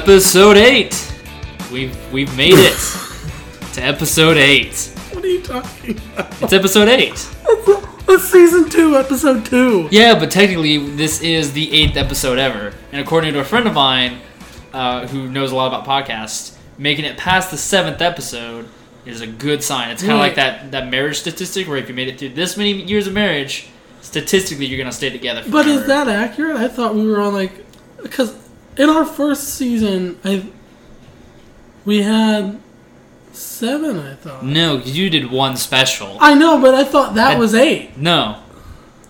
Episode eight. We've we've made it to episode eight. What are you talking about? It's episode eight. That's season two, episode two. Yeah, but technically this is the eighth episode ever, and according to a friend of mine uh, who knows a lot about podcasts, making it past the seventh episode is a good sign. It's kind of like that that marriage statistic where if you made it through this many years of marriage, statistically you're gonna stay together. Forever. But is that accurate? I thought we were on like because in our first season, I we had seven. I thought. no? you did one special. I know, but I thought that was eight. No,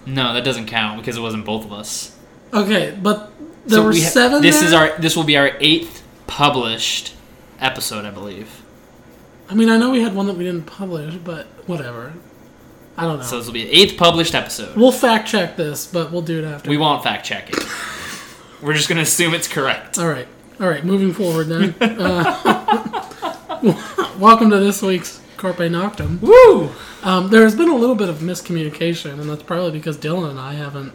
no, that doesn't count because it wasn't both of us. Okay, but there So were we ha- seven. This there? is our. This will be our eighth published episode, I believe. I mean, I know we had one that we didn't publish, but whatever. I don't know. So this will be the eighth published episode. we'll fact check this, but we'll do it after. We won't fact check it. We're just gonna assume it's correct. All right. All right. Moving forward, then. uh, welcome to this week's Carpe Noctem. Woo! Um, there has been a little bit of miscommunication, and that's probably because Dylan and I haven't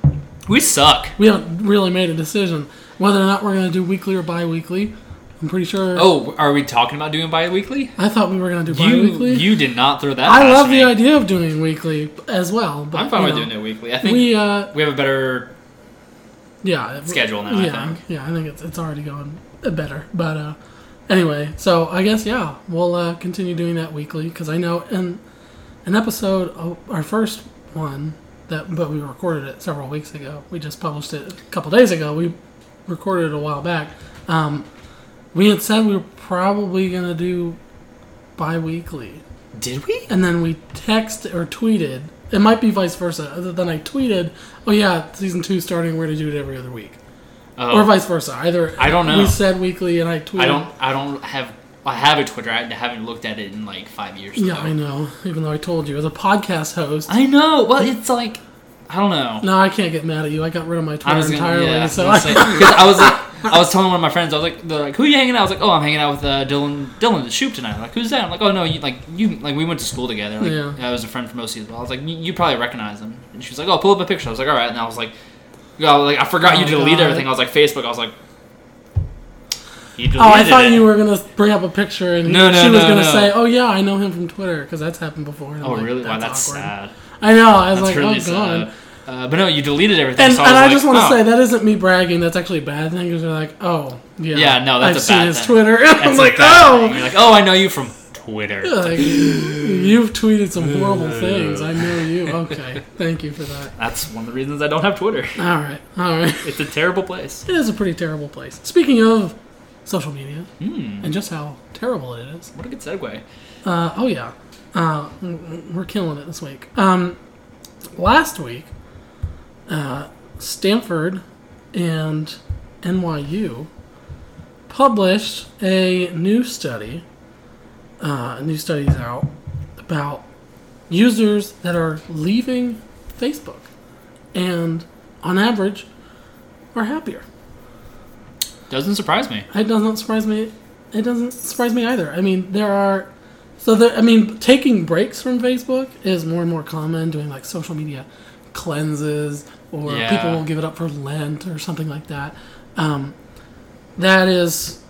We suck. we haven't really made a decision whether or not we're going to do weekly or bi-weekly. I'm pretty sure. Oh, are we talking about doing bi-weekly? I thought we were going to do You bi-weekly. you did not throw that. I love me. the idea of doing weekly as well. But, I'm fine with know, doing it weekly. I think We we, uh, have a better. Yeah Schedule now, I Yeah, think. yeah, I think it's it's already going better. But uh, anyway, so I guess yeah, we'll uh, continue doing that weekly because I know in an episode, oh, our first one that, but we recorded it several weeks ago. We just published it a couple days ago. We recorded it a while back. Um, we had said we were probably gonna do bi-weekly, Did we? and then we texted or tweeted. It might be vice versa. Then I tweeted, "Oh yeah, season two starting. We're gonna do it every other week." Oh, or vice versa. Either I don't know. We said weekly, and I tweeted. I don't. I don't have. I have a Twitter. I haven't looked at it in like five years. Yeah, though. I know. Even though I told you as a podcast host. I know. Well, it's like I don't know. no, I can't get mad at you. I got rid of my I Twitter was gonna, entirely. yeah, so I was, I was like, I was telling one of my friends, I was like, they're like, who are you hanging out? I was like, oh, I'm hanging out with uh, Dylan, Dylan the Shoop tonight. I'm like, who's that? I'm like, oh no, you like you like we went to school together. Like, Yeah. I was a friend from OC as well. I was like, you, you probably recognize him. And she was like, oh, pull up a picture. I was like, all right. And I was like, yeah, like I forgot you Oh, deleted God. everything. I was like, Facebook. I was like, oh, I thought it. you were gonna bring up a picture, and No, no, she was no, gonna say, "Oh yeah, I know him from Twitter," because that's happened before. And I'm Oh like, really? Wow, that's awkward. sad. I know. I was That's like, really "Oh god." Uh, but no, you deleted everything. And, so and I, I just want to oh. say that isn't me bragging. That's actually a bad thing. Because you're like, "Oh yeah, Yeah, no, that's I've a seen bad his thing. Twitter." I'm like, "Oh." thing. You're like, oh, I know you from Twitter. Like, you've tweeted some horrible things. I know you. Okay, thank you for that. That's one of the reasons I don't have Twitter. All right, all right. It's a terrible place. It is a pretty terrible place. Speaking of social media Hmm. and just how terrible it is. What a good segue. Uh, oh yeah, uh, we're killing it this week. Um, last week, uh, Stanford and NYU published a new study. Uh, a new study's out about users that are leaving Facebook, and on average, are happier. Doesn't surprise me. It doesn't surprise me. It doesn't surprise me either. I mean, there are so there. I mean, taking breaks from Facebook is more and more common. Doing like social media cleanses, or Yeah. people will give it up for Lent or something like that. Um, that is,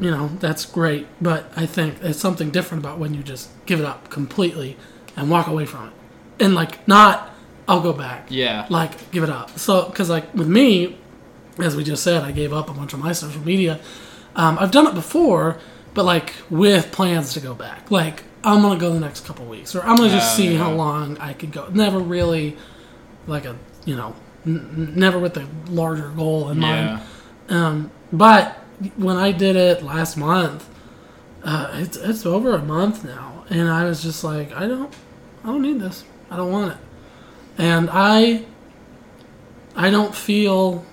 you know, that's great. But I think it's something different about when you just give it up completely and walk away from it, and like not, I'll go back Yeah. like give it up. So because like with me, as we just said, I gave up a bunch of my social media. Um, I've done it before, but like with plans to go back. Like I'm gonna go the next couple weeks, or I'm gonna just Oh, see yeah. how long I could go. Never really like a you know, n- never with a larger goal in mind. Um, but when I did it last month, uh, it's it's over a month now, and I was just like, I don't, I don't need this. I don't want it, and I, I don't feel,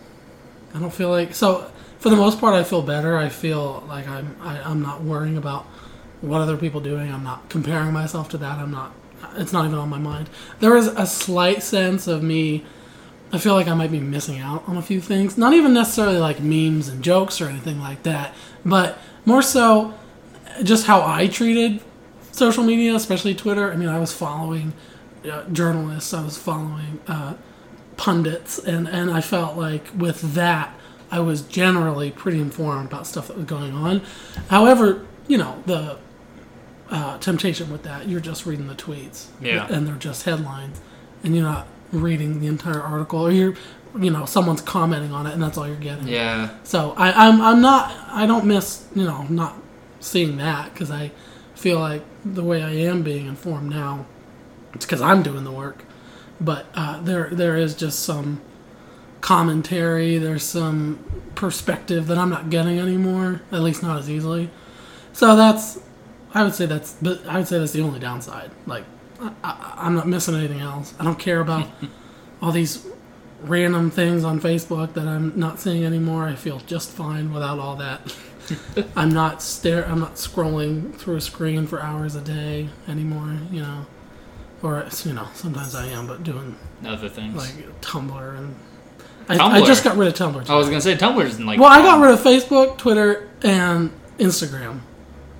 I don't feel like so. For the most part, I feel better. I feel like I'm I, I'm not worrying about what other people doing. I'm not comparing myself to that. I'm not. It's not even on my mind. There is a slight sense of me. I feel like I might be missing out on a few things. Not even necessarily like memes and jokes or anything like that, but more so just how I treated social media, especially Twitter. I mean, I was following uh, journalists, I was following uh, pundits, and, and I felt like with that, I was generally pretty informed about stuff that was going on. However, you know the uh, temptation with that, you're just reading the tweets, Yeah. and they're just headlines, and you're not reading the entire article, or you're, you know, someone's commenting on it, and that's all you're getting. Yeah. So I, I'm I'm not I don't miss you know not seeing that because I feel like the way I am being informed now, it's because I'm doing the work. But uh, there there is just some commentary. There's some perspective that I'm not getting anymore. At least not as easily. So that's I would say that's but I would say that's the only downside. Like I, I'm not missing anything else. I don't care about all these random things on Facebook that I'm not seeing anymore. I feel just fine without all that. I'm not stare. I'm not scrolling through a screen for hours a day anymore. You know, or you know, sometimes I am, but doing Other things. like Tumblr and I, I just got rid of Tumblr. I was gonna say Tumblr's like. well, I got rid of Facebook, Twitter, and Instagram.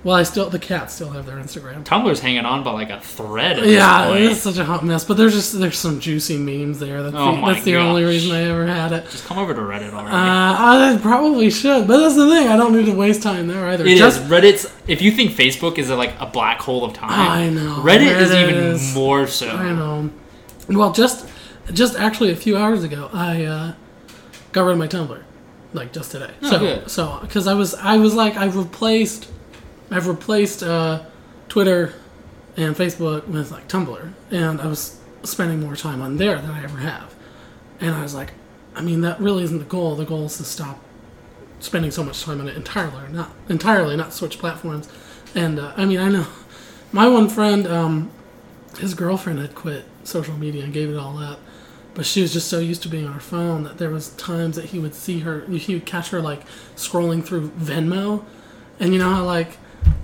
Well, I still the cats still have their Instagram. Tumblr's hanging on by like a thread. Yeah, it's such a hot mess. But there's just there's some juicy memes there. That's Oh the, that's the only reason I ever had it. Just come over to Reddit already. Uh, I probably should, but that's the thing. I don't need to waste time there either. It is Just Reddit's. If you think Facebook is a, like a black hole of time, I know. Reddit is even is- more so. I know. Well, just just actually a few hours ago, I uh, got rid of my Tumblr, like just today. Oh, so good. so because I was I was like I've replaced I've replaced uh, Twitter and Facebook with like Tumblr, and I was spending more time on there than I ever have, and I was like, I mean that really isn't the goal. The goal is to stop spending so much time on it entirely, not entirely, not switch platforms. And uh, I mean, I know my one friend, um, his girlfriend had quit social media and gave it all up, but she was just so used to being on her phone that there was times that he would see her, he would catch her like scrolling through Venmo, and you know how like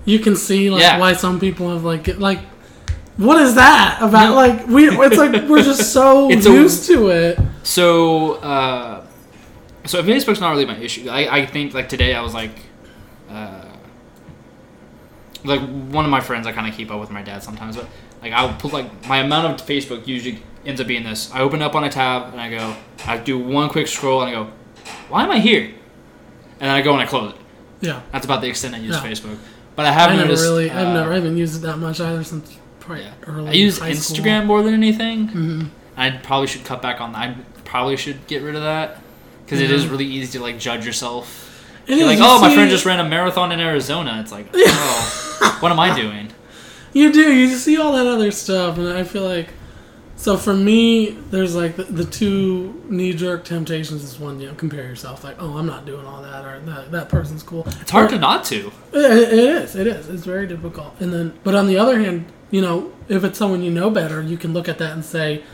you can see like Yeah. why some people have like like. What is that about? No. Like we, it's like we're just so It's a- used to it. So, uh, so Facebook's not really my issue. I, I think like today I was like, uh, like one of my friends I kind of keep up with my dad sometimes, but like I'll put like my amount of Facebook usually ends up being this. I open up on a tab and I go, I do one quick scroll and I go, why am I here? And then I go and I close it. Yeah, That's about the extent I use Yeah. Facebook. But I have I never noticed. really, I've uh, never, I haven't used it that much either since probably Yeah. early. I use high school. Instagram more than anything. Mhm. I probably should cut back on that. I probably should get rid of that because is really easy to like judge yourself. It You're is, like, oh, my see- friend just ran a marathon in Arizona. It's like, oh, what am I doing? You do. You see all that other stuff, and I feel like. So for me, there's like the, the two knee jerk temptations is one, you know, compare yourself. Like, oh, I'm not doing all that, or that that person's cool. It's hard to not to. It, it is. It is. It's very difficult. And then, but on the other hand, you know, if it's someone you know better, you can look at that and say,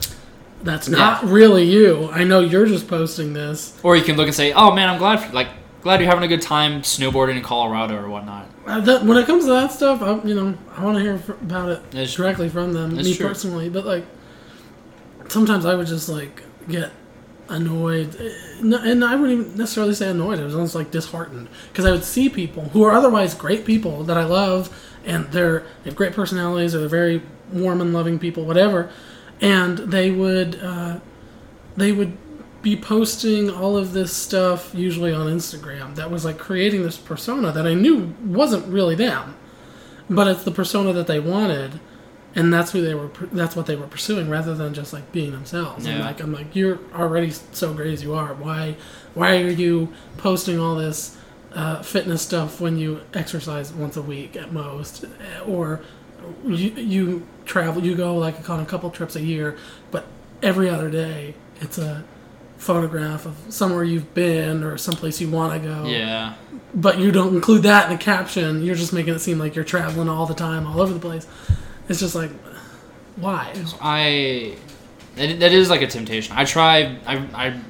"That's not Yeah. really you. I know you're just posting this." Or you can look and say, oh man, I'm glad, for, like, glad you're having a good time snowboarding in Colorado or whatnot. Uh, that, when it comes to that stuff, I, you know, I want to hear about it That's- directly from them, me true. personally. But like, sometimes I would just like get annoyed, and I wouldn't even necessarily say annoyed. I was almost like disheartened because I would see people who are otherwise great people that I love, and they're they have great personalities or they're very warm and loving people, whatever, and they would uh, they would be posting all of this stuff usually on Instagram that was like creating this persona that I knew wasn't really them, but it's the persona that they wanted, and that's who they were. That's what they were pursuing rather than just like being themselves. And like I'm like you're already so great as you are. Why why are you posting all this uh, fitness stuff when you exercise once a week at most, or you you travel you go like on a couple trips a year, but every other day it's a photograph of somewhere you've been or someplace you want to go Yeah. but you don't include that in the caption. You're just making it seem like you're traveling all the time, all over the place. It's just like, why? I that, that is like a temptation. I try I I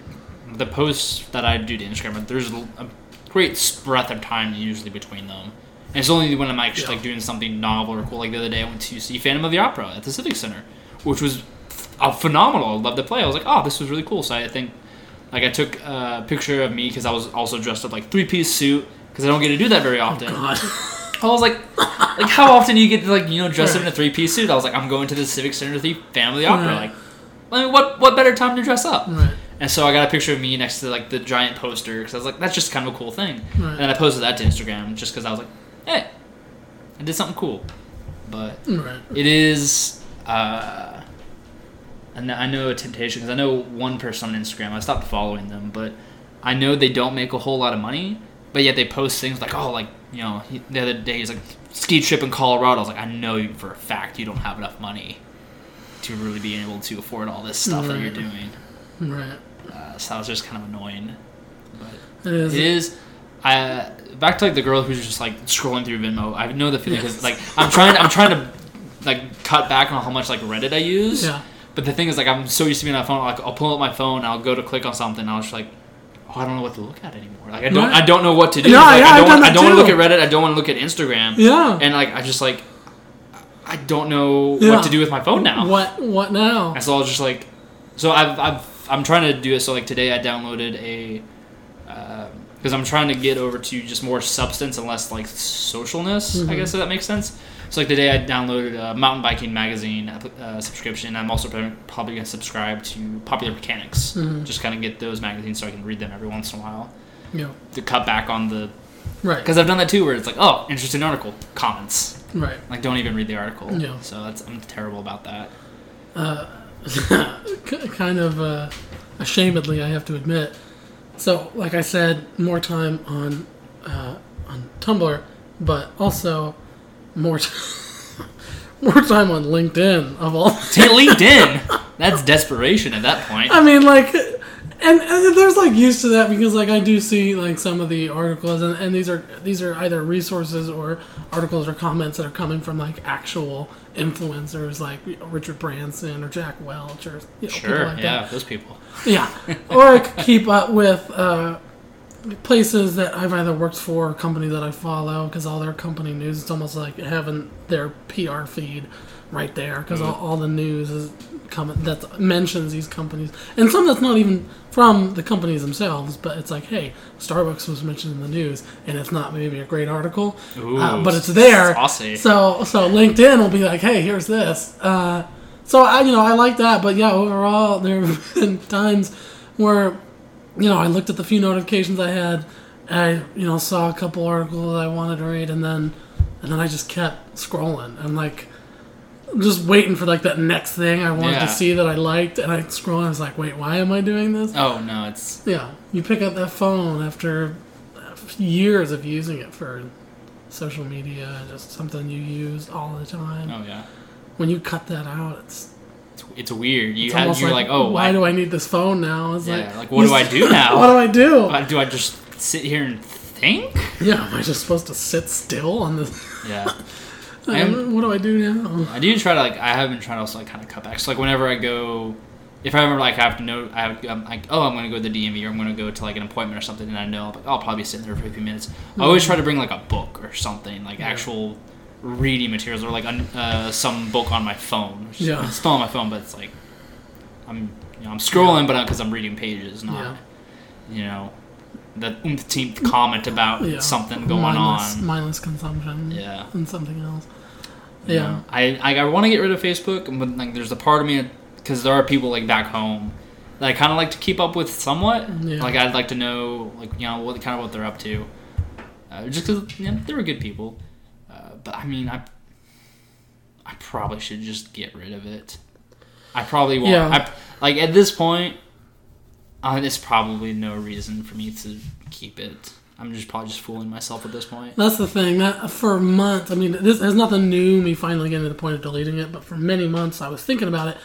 the posts that I do to Instagram. There's a great breadth of time usually between them. And it's only when I'm actually Yeah. like doing something novel or cool. Like the other day, I went to see Phantom of the Opera at the Civic Center, which was a phenomenal. I loved the play. I was like, oh, this was really cool. So I think like I took a picture of me because I was also dressed up like three piece suit because I don't get to do that very oh, often. God. I was like, like how often do you get to like you know dress up in a three piece suit? I was like, I'm going to the Civic Center to see Family Opera. Right. Like, I mean, what what better time to dress up? Right. And so I got a picture of me next to like the giant poster because I was like, that's just kind of a cool thing. Right. And then I posted that to Instagram just because I was like, hey, I did something cool. But it is. Uh, I know a temptation because I know one person on Instagram. I stopped following them, but I know they don't make a whole lot of money. But yet they post things like, oh, like you know, he, the other day he's like ski trip in Colorado. I was like, I know you for a fact you don't have enough money to really be able to afford all this stuff that you're doing. Right. Uh, so that was just kind of annoying. But It is. it is. I back to like the girl who's just like scrolling through Venmo. I know the feeling because like I'm trying. I'm trying to like cut back on how much like Reddit I use. Yeah. But the thing is, like, I'm so used to being on my phone. Like, I'll pull up my phone, I'll go to click on something, and I'll just like, oh, I don't know what to look at anymore. Like, I don't, Right. I don't know what to do. No, like, yeah, I don't, want, I don't want to look at Reddit. I don't want to look at Instagram. Yeah. And like, I just like, I don't know Yeah. what to do with my phone now. What? What now? And so I was just like, so I've, I've I'm trying to do it. So like today I downloaded a, because I'm trying to get over to just more substance and less like socialness. I Mhm. guess if that makes sense. So like today I downloaded a mountain biking magazine uh, subscription. I'm also probably gonna subscribe to Popular Mechanics. Mhm. Just kind of get those magazines so I can read them every once in a while Yeah. to cut back on the. Right. Because I've done that too, where it's like, oh, interesting article, comments. Right. Like don't even read the article. Yeah. So that's I'm terrible about that. uh, kind of uh, ashamedly, I have to admit. So, like I said, more time on uh, on Tumblr, but also more t- more time on LinkedIn of all. LinkedIn. That's desperation at that point. I mean, like, and, and there's like used to that because like I do see like some of the articles, and, and these are these are either resources or articles or comments that are coming from like actual influencers like Richard Branson or Jack Welch or you know, people Sure, like yeah, that. those people. Yeah, or I could keep up with uh, places that I've either worked for or companies that I follow because all their company news. It's almost like having their PR feed right there because all, all the news is coming that mentions these companies and some that's not even from the companies themselves, but it's like, hey, Starbucks was mentioned in the news, and it's not maybe a great article, Ooh, uh, but it's there. saucy. So so LinkedIn will be like, hey, here's this. Uh, so I you know I like that, but yeah, overall there have been times where you know I looked at the few notifications I had, and I you know saw a couple articles I wanted to read, and then and then I just kept scrolling. I'm like. Just waiting for like that next thing I wanted Yeah. to see that I liked, and I scroll and I was like, "Wait, why am I doing this?" Oh no, it's Yeah, you pick up that phone after years of using it for social media, just something you use all the time. oh yeah, When you cut that out, it's, it's, it's weird. You it's have you're like, oh, why I, do I need this phone now? It's Yeah, like, like, what do I do now? what do I do? uh, do I just sit here and think? yeah, am I just supposed to sit still on this? Yeah, I am- what do I do now? I do try to like. I have been trying to also like kind of cut back. So like whenever I go, if I remember like I have to know, I have I'm like oh I'm gonna go to the DMV or I'm gonna go to like an appointment or something, and I know like, I'll probably sitting there for a few minutes. I always try to bring like a book or something like Yeah. actual reading materials or like uh, some book on my phone. Yeah. it's still on my phone, but it's like I'm you know I'm scrolling, but not because I'm reading pages, not you know the umpteenth comment about Yeah. something going mindless, on. Mindless consumption. Yeah. And something else. You Yeah. know, I I, I want to get rid of Facebook, but like there's a part of me because there are people like back home that I kind of like to keep up with somewhat. Yeah. Like I'd like to know like you know what kind of what they're up to, uh, just because you know, they were good people. But I mean I I probably should just get rid of it. I probably won't. Yeah. I, like at this point, uh, there's probably no reason for me to keep it. I'm just probably just fooling myself at this point. That's the thing. That for months, I mean, this has nothing new. Me finally getting to the point of deleting it, but for many months, I was thinking about it,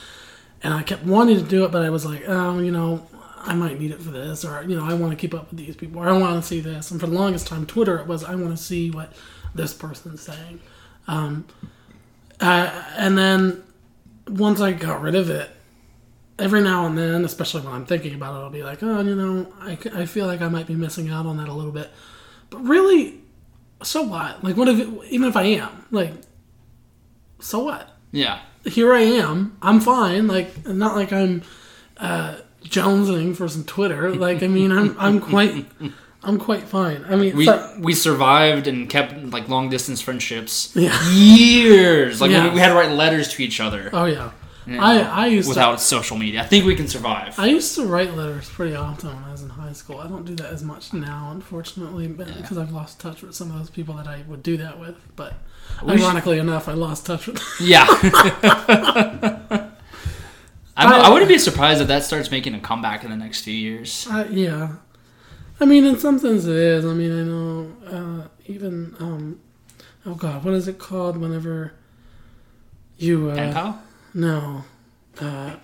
and I kept wanting to do it, but I was like, oh, you know, I might need it for this, or you know, I want to keep up with these people, or I want to see this. And for the longest time, Twitter it was, I want to see what this person's saying. Um, uh, and then once I got rid of it, every now and then, especially when I'm thinking about it, I'll be like, oh, you know, I, I feel like I might be missing out on that a little bit. But really, so what? Like, what if, it, even if I am, like, so what? Yeah. Here I am. I'm fine. Like, not like I'm uh, jonesing for some Twitter. Like, I mean, I'm I'm quite I'm quite fine. I mean, We we survived and kept like long distance friendships Yeah. years. Like Yeah. we, we had to write letters to each other. oh yeah, Yeah. I I used to without social media. I think we can survive. I used to write letters pretty often when I was in high school. I don't do that as much now, unfortunately, because I've lost touch with some of those people that I would do that with. But We should- ironically enough, I lost touch with. yeah. I'm, I wouldn't be surprised if that starts making a comeback in the next few years. Uh, yeah, I mean, in some sense it is. I mean, I know uh, even um, oh god, what is it called? Whenever you uh, no uh,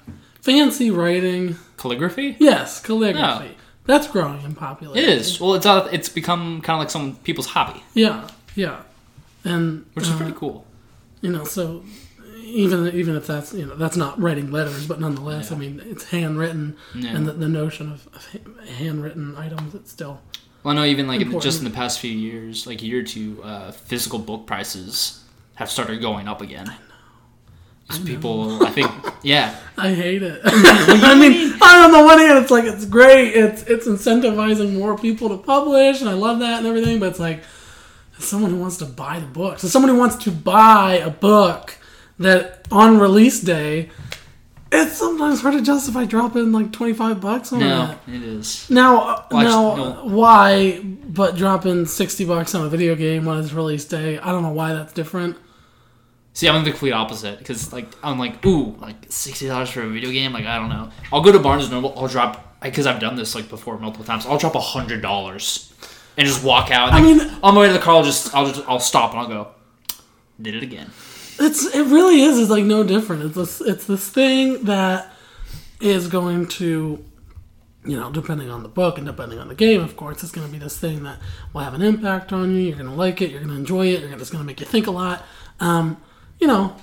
fancy writing. Calligraphy? Yes, calligraphy. Oh. That's growing in popularity. It is. Well, it's uh, it's become kind of like some people's hobby, Yeah, yeah, and which is uh, pretty cool. you know so even even if that's you know that's not writing letters but nonetheless i mean it's handwritten Yeah. and the, the notion of, of handwritten items it's still Well, I know even like Important. just in the past few years, like a year or two, uh, physical book prices have started going up again. Just people, I think, yeah, i hate it i mean on the one hand it's like it's great it's it's incentivizing more people to publish and i love that and everything but it's like someone who wants to buy the book so someone who wants to buy a book that on release day it's sometimes hard to justify dropping like 25 bucks on no, it it is. Now, Watch- now, no. why? But dropping sixty bucks on a video game on its release day, I don't know why that's different. See, I'm the complete opposite because like I'm like, ooh, like sixty dollars for a video game. Like I don't know. I'll go to Barnes and Noble. I'll drop because I've done this like before multiple times. I'll drop a hundred dollars and just walk out. I mean- on my way to the car, I'll just I'll just I'll stop and I'll go. Did it again. It's it really is. It's like no different. It's this it's this thing that is going to, you know, depending on the book and depending on the game, of course, it's going to be this thing that will have an impact on you. You're going to like it. You're going to enjoy it. You're gonna, it's going to make you think a lot. Um, you know,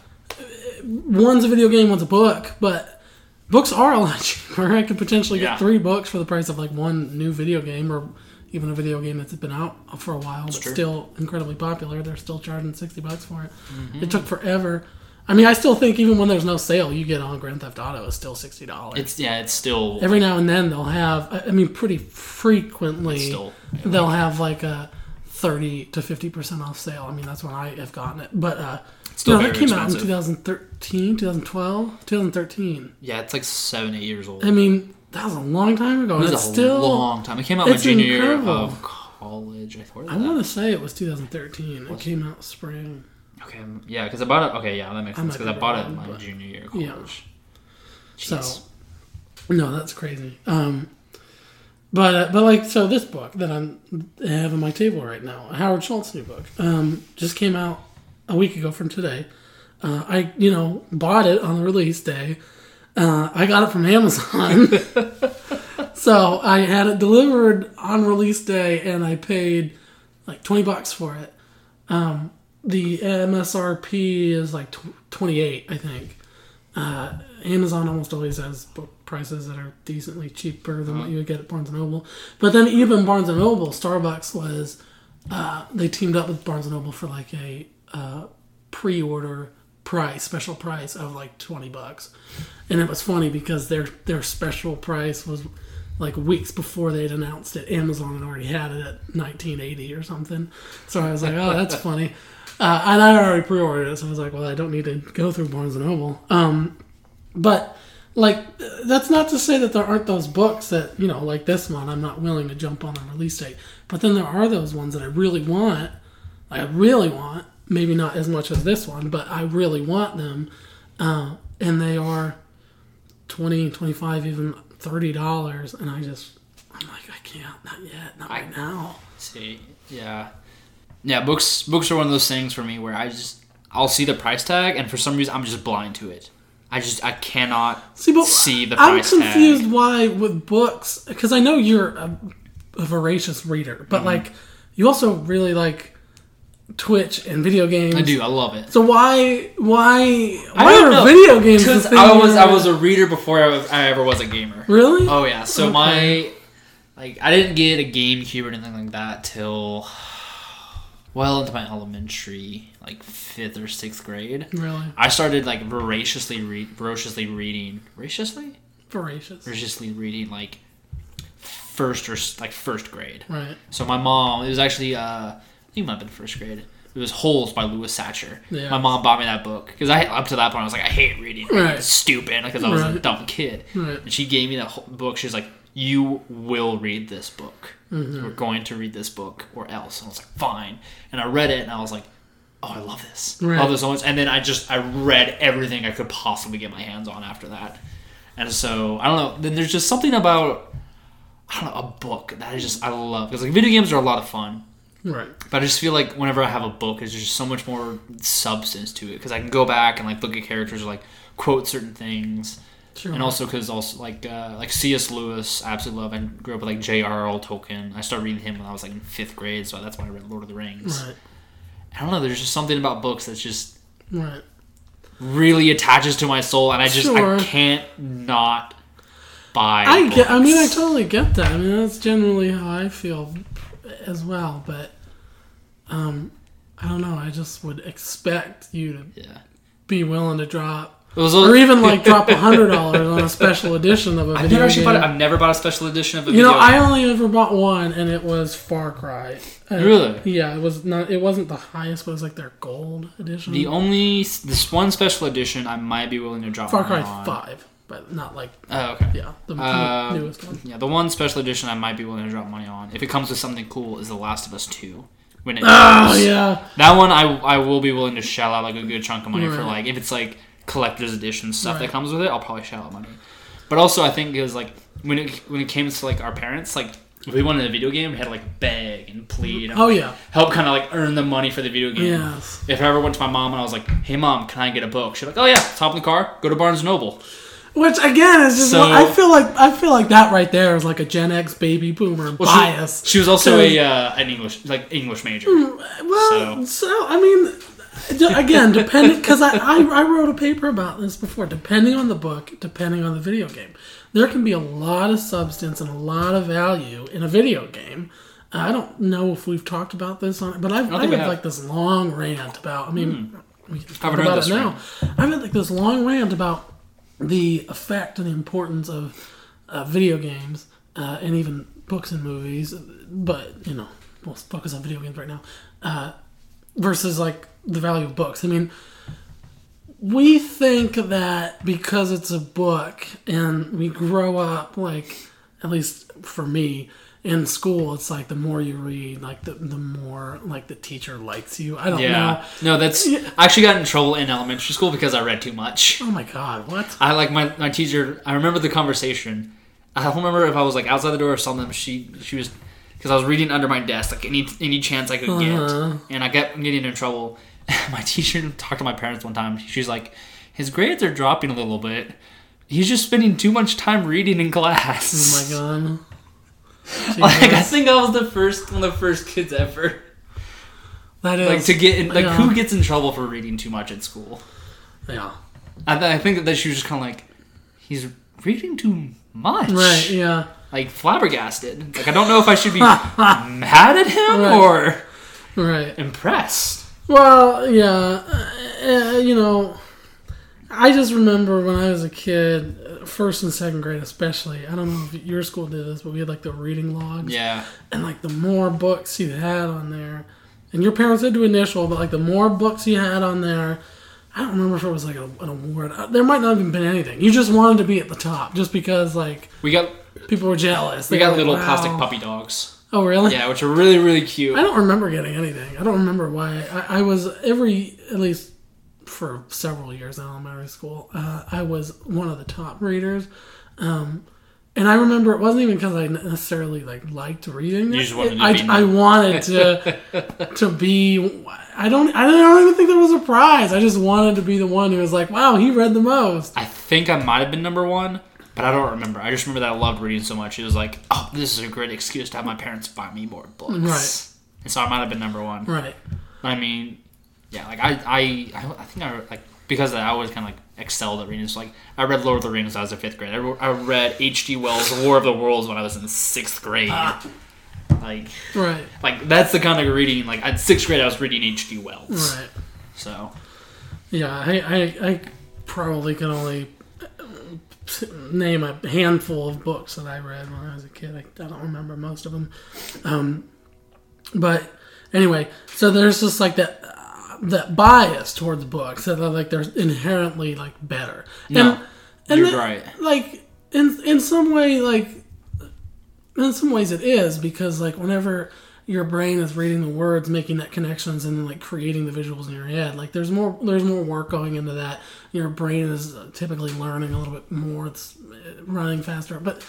one's a video game, one's a book, but books are a lot cheaper. I could potentially get Yeah. three books for the price of like one new video game or even a video game that's been out for a while but true. still incredibly popular. They're still charging 60 bucks for it. Mm-hmm. It took forever. I mean, I still think even when there's no sale, you get on Grand Theft Auto is still $60. It's yeah, it's still Every now and then they'll have, I mean, pretty frequently, still they'll have like a 30 to 50% off sale. I mean, that's when I have gotten it. But, uh, Still no, that came out in expensive. 2013, 2012, 2013. yeah, it's like seven eight years old. I mean, that was a long time ago. it was it's a still. long time. It came out my junior year of college. I. I want to say it was 2013. It came out spring. Okay, um, yeah, because I bought it. Okay, yeah, that makes I sense because I bought it wrong, in my junior year of Yeah. college. So, no, that's crazy. Um, but uh, but like so, this book that I'm I have on my table right now, Howard Schultz' new book, um, just came out a week ago from today. Uh, I you know bought it on the release day. Uh, I got it from Amazon, so I had it delivered on release day, and I paid like twenty bucks for it. Um, the MSRP is like tw- twenty eight, I think. Uh, Amazon almost always has book prices that are decently cheaper than what you would get at Barnes and Noble. But then even Barnes and Noble, Starbucks was uh, they teamed up with Barnes and Noble for like a uh, pre-order price, special price of like twenty bucks, and it was funny because their their special price was like weeks before they'd announced it. Amazon had already had it at nineteen eighty or something. So I was like, oh, that's funny. Uh, and I already pre-ordered it, so I was like, well, I don't need to go through Barnes and Noble. Um, but like, that's not to say that there aren't those books that you know, like this one, I'm not willing to jump on a release date. But then there are those ones that I really want. I really want, maybe not as much as this one, but I really want them, uh, and they are 20 25 even 30 dollars and i just i'm like i can't not yet not right now See, yeah, yeah. Books, books are one of those things for me where I just I'll see the price tag, and for some reason I'm just blind to it. I just I cannot see but see the i'm confused tag. why with books because i know you're a, a voracious reader but Mm-hmm. like you also really like twitch and video games I do. I love it. so why why I why are know. video games Because I was I was a reader before I, was, I ever was a gamer. really Oh yeah. So Okay. my like I didn't get a GameCube or anything like that till well into my elementary, like fifth or sixth grade. really I started like voraciously read voraciously reading voraciously voracious voraciously reading like first or like first grade. right So my mom, it was actually uh, think it might have been first grade. It was Holes by Louis Sachar. Yeah. My mom bought me that book because I up to that point I was like I hate reading. Right. It's stupid because I was a dumb kid. Right. And she gave me that whole book. She's like, "You will read this book. Mm-hmm. We're going to read this book, or else." And I was like, "Fine." And I read it, and I was like, "Oh, I love this. I love this so much." And then I just I read everything I could possibly get my hands on after that. And so I don't know. Then there's just something about I don't know a book that I just I love because like video games are a lot of fun. Right. But I just feel like whenever I have a book, there's just so much more substance to it because I can go back and like look at characters or like quote certain things, and also because also like uh, like C.S. Lewis, I absolutely love. I grew up with like J.R.R. Tolkien. I started reading him when I was like in fifth grade, so that's why I read Lord of the Rings. Right. I don't know. There's just something about books that's just Right. really attaches to my soul, and I just Sure. I can't not buy. I get. I mean, I totally get that. I mean, that's generally how I feel as well. But, um, I don't know. I just would expect you to yeah. be willing to drop, or even like drop a hundred dollars on a special edition of a I've video never actually game. bought. I've never bought a special edition of a video. you video. know, I game. only ever bought one, and it was Far Cry. Uh, Really? Yeah, it was not. It wasn't the highest, but it was like their gold edition. The only this one special edition I might be willing to drop. Far Cry on. Five, but not like Oh, okay. yeah, the Uh, newest one. Yeah, the one special edition I might be willing to drop money on if it comes with something cool is The Last of Us Two. When it Oh does. yeah, that one I I will be willing to shell out like a good chunk of money for like if it's like collector's edition stuff that comes with it I'll probably shell out money. But also I think it was like when it when it came to like our parents like if we wanted a video game we had to like beg and plead and oh yeah, help kind of like earn the money for the video game. yes. If I ever went to my mom and I was like, "Hey mom, can I get a book?" She's like, "Oh yeah, hop in the car, go to Barnes Noble." Which again is just So- I feel like I feel like that right there is like a Gen X baby boomer Well, bias. She, was also a uh, an English like English major. Well, so, So- I mean, again, depending because I, I I wrote a paper about this before. Depending on the book, depending on the video game, there can be a lot of substance and a lot of value in a video game. I don't know if we've talked about this on it, but I've I have have. like this long rant about. I mean, we can talk about it now. I've had like this long rant about the effect and the importance of uh, video games uh, and even books and movies, but you know, we'll focus on video games right now. Uh, versus like the value of books. I mean, we think that because it's a book and we grow up like at least for me in school it's like the more you read like the, the more like the teacher likes you i don't know no, that's. I actually got in trouble in elementary school because I read too much. oh my god what I like my my teacher. I remember the conversation. I don't remember if I was like outside the door or something. She she was because I was reading under my desk like any any chance I could Uh-huh. get, and I kept getting in trouble. my teacher talked to my parents one time. She's like, his grades are dropping a little bit. He's just spending too much time reading in class. oh my god Like I think I was the first one of the first kids ever. that is Like to get in, like yeah. who gets in trouble for reading too much at school? yeah I, th- I think that she was just kind of like, he's reading too much. right yeah Like flabbergasted. Like I don't know if I should be mad at him Right. or right impressed. Well, yeah, uh, you know, I just remember when I was a kid, first and second grade especially. I don't know if your school did this, but we had like the reading logs, Yeah. and like the more books you had on there, and your parents did do initial, but like the more books you had on there. I don't remember if it was like a, an award. There might not have even been anything. You just wanted to be at the top, just because like We got people were jealous. we got were little like, plastic puppy dogs. Oh, really? Yeah, which are really really cute. I don't remember getting anything. I don't remember why. I, I was every at least for several years in elementary school. Uh, I was one of the top readers, um, and I remember it wasn't even because I necessarily like liked reading. You just wanted to I, I wanted to to be. I don't. I don't even think there was a prize. I just wanted to be the one who was like, "Wow, he read the most." I think I might have been number one, but I don't remember. I just remember that I loved reading so much. It was like, oh, this is a great excuse to have my parents buy me more books. Right. And so I might have been number one. Right. I mean, yeah, like I, I, I I think I like because I always kind of like excelled at reading. So like I read Lord of the Rings when I was in fifth grade. I, re- I read H.G. Wells' War of the Worlds when I was in sixth grade. Like, Right. like that's the kind of reading. Like at sixth grade, I was reading H.G. Wells. Right. So Yeah, I, I, I probably can only name a handful of books that I read when I was a kid. I, I don't remember most of them. Um, but Anyway, so there's just like that that bias towards books that like they're inherently like better. No, and you're that- right. Like in in some way, like in some ways it is because like whenever your brain is reading the words, making that connections, and like creating the visuals in your head, like there's more there's more work going into that. Your brain is typically learning a little bit more. It's uh, running faster, but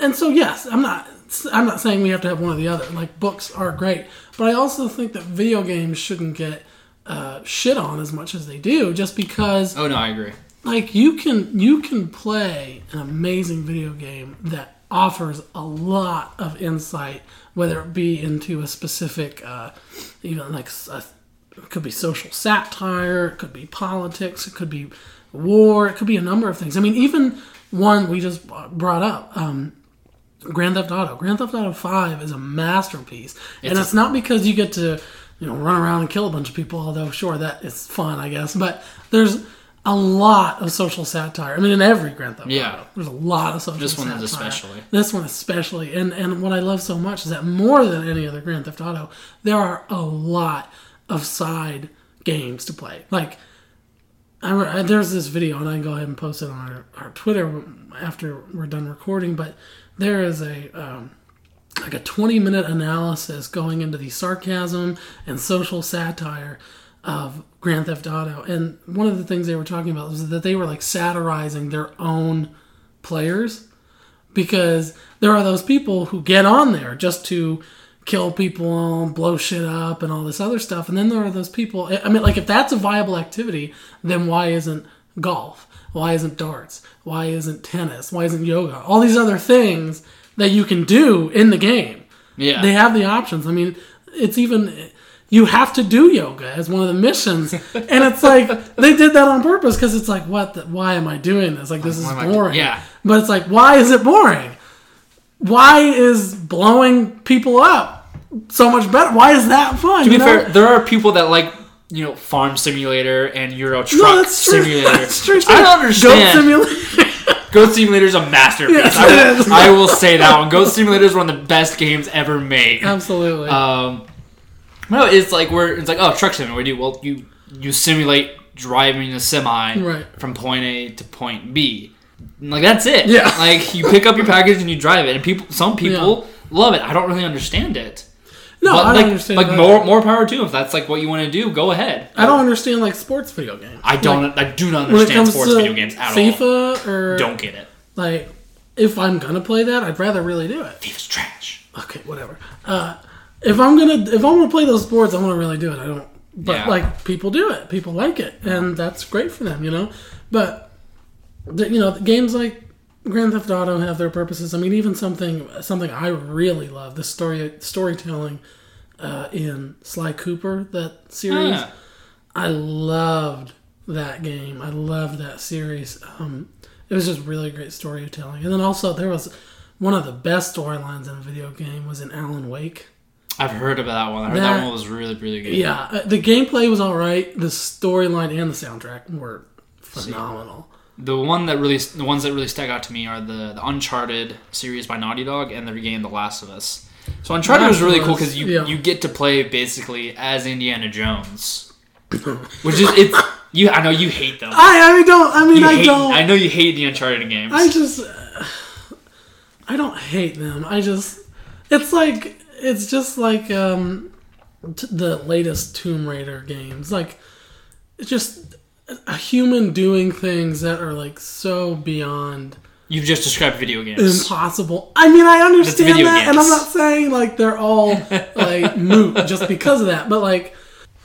and so yes, I'm not I'm not saying we have to have one or the other. Like books are great, but I also think that video games shouldn't get uh, shit on as much as they do, just because Oh no, I agree. like you can you can play an amazing video game that offers a lot of insight, whether it be into a specific, uh, even like a, it could be social satire, it could be politics, it could be war, it could be a number of things. I mean, even one we just brought up. Um, Grand Theft Auto. Grand Theft Auto 5 is a masterpiece. and It's it's not because you get to, you know, run around and kill a bunch of people, although sure that is fun, I guess. But there's a lot of social satire. I mean in every Grand Theft Yeah. Auto. There's a lot of social This one satire. is especially. This one especially. And and what I love so much is that more than any other Grand Theft Auto, there are a lot of side games to play. Like I, re- there's this video, and I can go ahead and post it on our, our Twitter after we're done recording. But there is a um, like a 20 minute analysis going into the sarcasm and social satire of Grand Theft Auto. And one of the things they were talking about was that they were like satirizing their own players because there are those people who get on there just to kill people, blow shit up, and all this other stuff. And then there are those people. I mean, like if that's a viable activity, then why isn't golf? Why isn't darts? Why isn't tennis? Why isn't yoga? All these other things that you can do in the game. Yeah. They have the options. I mean, it's even you have to do yoga as one of the missions, and it's like they did that on purpose because it's like, what? The, why am I doing this? Like this is am I- boring. yeah. But it's like, why is it boring? Why is blowing people up so much better? Why is that fun? to be know? fair, there are people that like you know Farm Simulator and Euro Truck no, that's. Simulator. That's true. I don't understand. Goat Simulator. Goat Simulator is a masterpiece. Yes, I, will. I will say that one. Goat Simulator is one of the best games ever made. Absolutely. Um, no, it's like we're it's like oh truck simulator. What do you well you you simulate driving a semi Right. from point A to point B. Like that's it. Yeah. Like you pick up your package and you drive it, and people some people love it. I don't really understand it. No, But I don't like, understand. Like that. more more power to you if that's like what you want to do. Go ahead. I don't understand like sports video games. I don't. I do not understand sports video games at all. FIFA or Don't get it. like if I'm gonna play that, I'd rather really do it. FIFA's trash. Okay, whatever. Uh, if I'm gonna if I'm gonna play those sports, I want to really do it. I don't. But Yeah. like people do it, people like it, and that's great for them, you know. But you know, games like Grand Theft Auto have their purposes. I mean, even something something I really love the story storytelling uh, in Sly Cooper that series. Ah. I loved that game. I loved that series. Um, it was just really great storytelling. And then also there was one of the best storylines in a video game was in Alan Wake. I've heard about that one. I heard that, That- one was really really good. Yeah, uh, the gameplay was all right. The storyline and the soundtrack were phenomenal. The one that really, the ones that really stuck out to me are the, the Uncharted series by Naughty Dog and the game The Last of Us. So Uncharted was really cool because you Yeah. you get to play basically as Indiana Jones, which is it's you. I know you hate them. I I don't. I mean, You I hate, don't. I know you hate the Uncharted games. I just I don't hate them. I just it's like it's just like um t- the latest Tomb Raider games. Like it's just a human doing things that are like so beyond You've just described video games. impossible. I mean, I understand that, and I'm not saying like they're all like moot just because of that, but like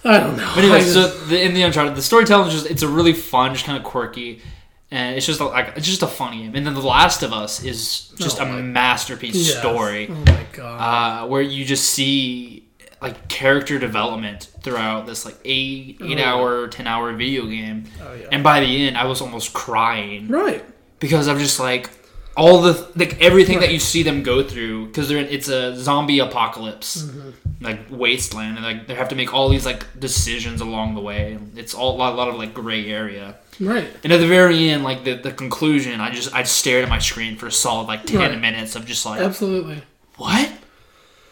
I don't know. But anyway, just- so the, in the Uncharted, the storytelling is just it's a really fun, just kind of quirky, and it's just like it's just a funny game. And then The Last of Us is just Oh a masterpiece Yes. story. Oh my god. uh, where you just see like character development throughout this like eight eight oh, hour ten hour video game oh yeah. and by the end i was almost crying right. because i'm just like all the like everything that you see them go through because they're in, it's a zombie apocalypse mm-hmm. like wasteland and like they have to make all these like decisions along the way it's all a lot, a lot of like gray area Right. and at the very end like the, the conclusion i just i stared at my screen for a solid like 10 Right. minutes of just like Absolutely. what?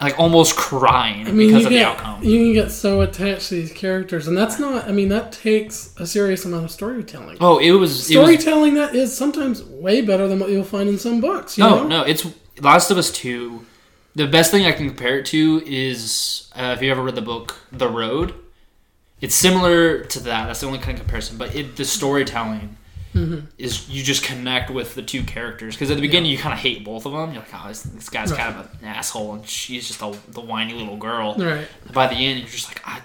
Like almost crying I mean, because of get the outcome. you can get so attached to these characters, and that's not. I mean, that takes a serious amount of storytelling. oh, it was it was storytelling that is sometimes way better than what you'll find in some books. You no know? no. It's Last of Us two. The best thing I can compare it to is uh, if you ever read the book The Road. It's similar to that. That's the only kind of comparison. But it, the storytelling Mm-hmm. is you just connect with the two characters because at the beginning you kind of hate both of them. You're like, oh, this, this guy's Right. kind of an asshole, and she's just a, the whiny little girl. Right, By the end, you're just like, I,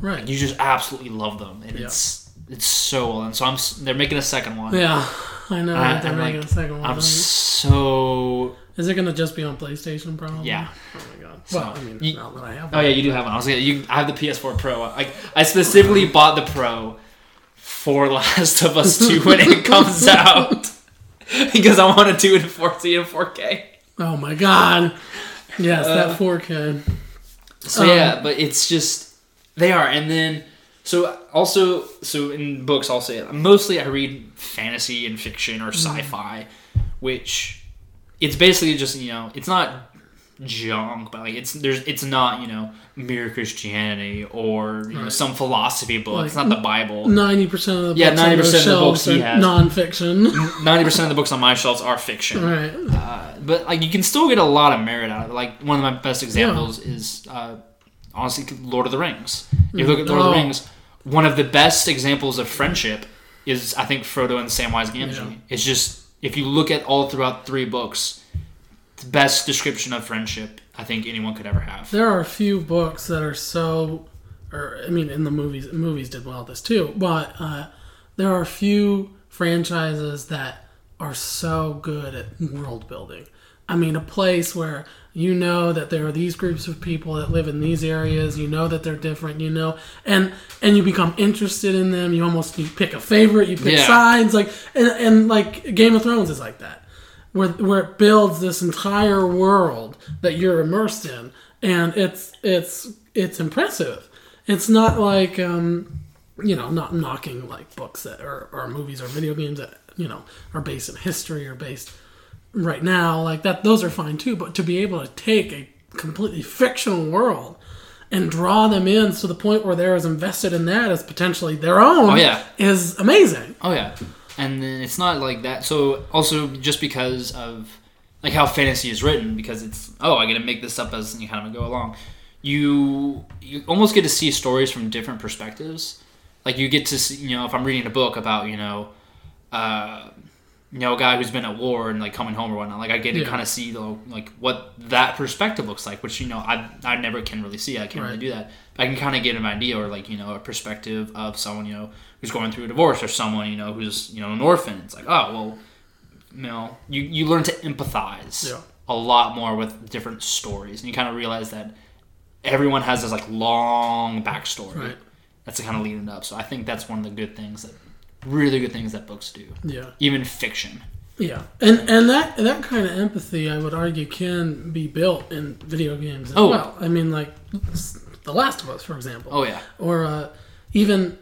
right. you just absolutely love them, and Yeah. it's it's so well. And so I'm. They're making a second one. Yeah, I know. I- they're I'm making like- a second one. I'm so. Is it gonna just be on PlayStation? Probably. Yeah. Oh my god. So, well, I mean, you- now that I have. Oh yeah, you do have one. I was gonna. You, I have the PS4 Pro. Like I specifically bought the Pro for Last of Us 2 when it comes out because I want to do it in 4K and 4K. Oh my god. Yes, Uh, that 4K. So Um, yeah, but it's just they are, and then so also so in books I'll say mostly I read fantasy and fiction or sci-fi, which it's basically just you know it's not junk, but like it's there's it's not you know mere Christianity or you know some philosophy book. it's not the Bible. Ninety percent of the Yeah, books on 90% of the books he are has. nonfiction. Ninety percent of the books on my shelves are fiction. right. Uh, but like you can still get a lot of merit out of it. Like one of my best examples is uh, honestly Lord of the Rings. If you look at Lord of Oh. the Rings, one of the best examples of friendship is I think Frodo and Samwise Gamgee. Yeah. It's just if you look at all throughout three books, best description of friendship I think anyone could ever have. There are a few books that are so, or I mean, in the movies, movies did well at this too. But uh, there are a few franchises that are so good at world building. I mean, a place where you know that there are these groups of people that live in these areas. You know that they're different. You know, and and you become interested in them. You almost you pick a favorite. You pick Yeah. sides. Like and, and like Game of Thrones is like that where where it builds this entire world that you're immersed in, and it's it's it's impressive. It's not like um, you know, not knocking like books that or, or movies or video games that you know are based in history or based right now like that. Those are fine too, but to be able to take a completely fictional world and draw them in to the point where they're as invested in that as potentially their own Oh, yeah. is amazing. Oh yeah, and then it's not like that. So also just because of like how fantasy is written, because it's oh I get to make this up as you kind of go along. You you almost get to see stories from different perspectives. Like you get to see, you know if I'm reading a book about you know, uh, you know a guy who's been at war and like coming home or whatnot. Like I get to Yeah. kind of see the, like what that perspective looks like, which you know I I never can really see. I can't really do that. I can kind of get an idea or like you know a perspective of someone you know who's going through a divorce or someone you know who's you know an orphan. It's like oh well, you know you you learn to empathize Yeah. a lot more with different stories, and you kind of realize that everyone has this like long backstory Right. that's kind of leading up. So I think that's one of the good things that really good things that books do, Yeah. even fiction. Yeah, and and that that kind of empathy, I would argue, can be built in video games as Oh. well. I mean, like The Last of Us, for example, Oh yeah, or uh, even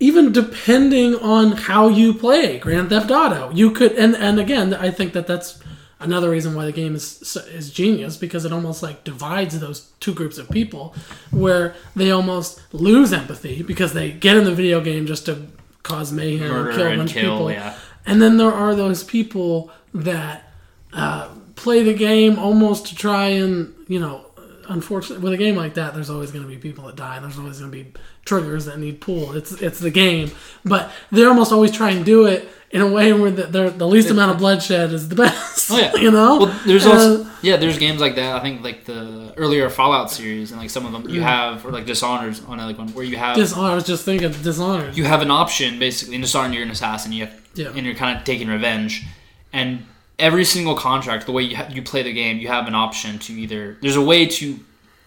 even depending on how you play Grand Theft Auto, you could. And and again, I think that that's another reason why the game is is genius because it almost like divides those two groups of people, where they almost lose empathy because they get in the video game just to cause mayhem murder and kill a bunch of people. Yeah, And then there are those people that uh, play the game almost to try and, you know, unfortunately, with a game like that, there's always going to be people that die. There's always going to be triggers that need pull. It's it's the game, but they almost always try and do it in a way where the, the least amount of bloodshed is the best. Oh, yeah. you know. Well, there's Uh, yeah, there's games like that. I think like the earlier Fallout series and like some of them you Mm. have or like Dishonored on like one where you have Dishonor. I was just thinking Dishonored. you have an option basically in Dishonored you're an assassin you have, Yeah. and you're kind of taking revenge and every single contract the way you ha- you play the game you have an option to either there's a way to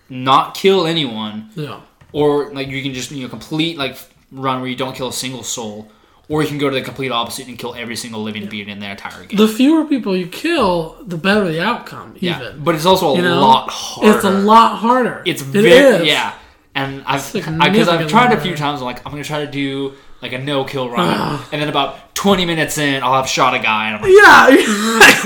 not kill anyone yeah. or like you can just you know complete like run where you don't kill a single soul or you can go to the complete opposite and kill every single living being in the entire game. The fewer people you kill, the better the outcome. yeah, Even. but it's also a You know? lot harder. It's a lot harder. It's very is. yeah, and I've because I've tried a few times. I'm like I'm gonna try to do like a no kill run, and then about 20 minutes in, I'll have shot a guy, and I'm like, Yeah.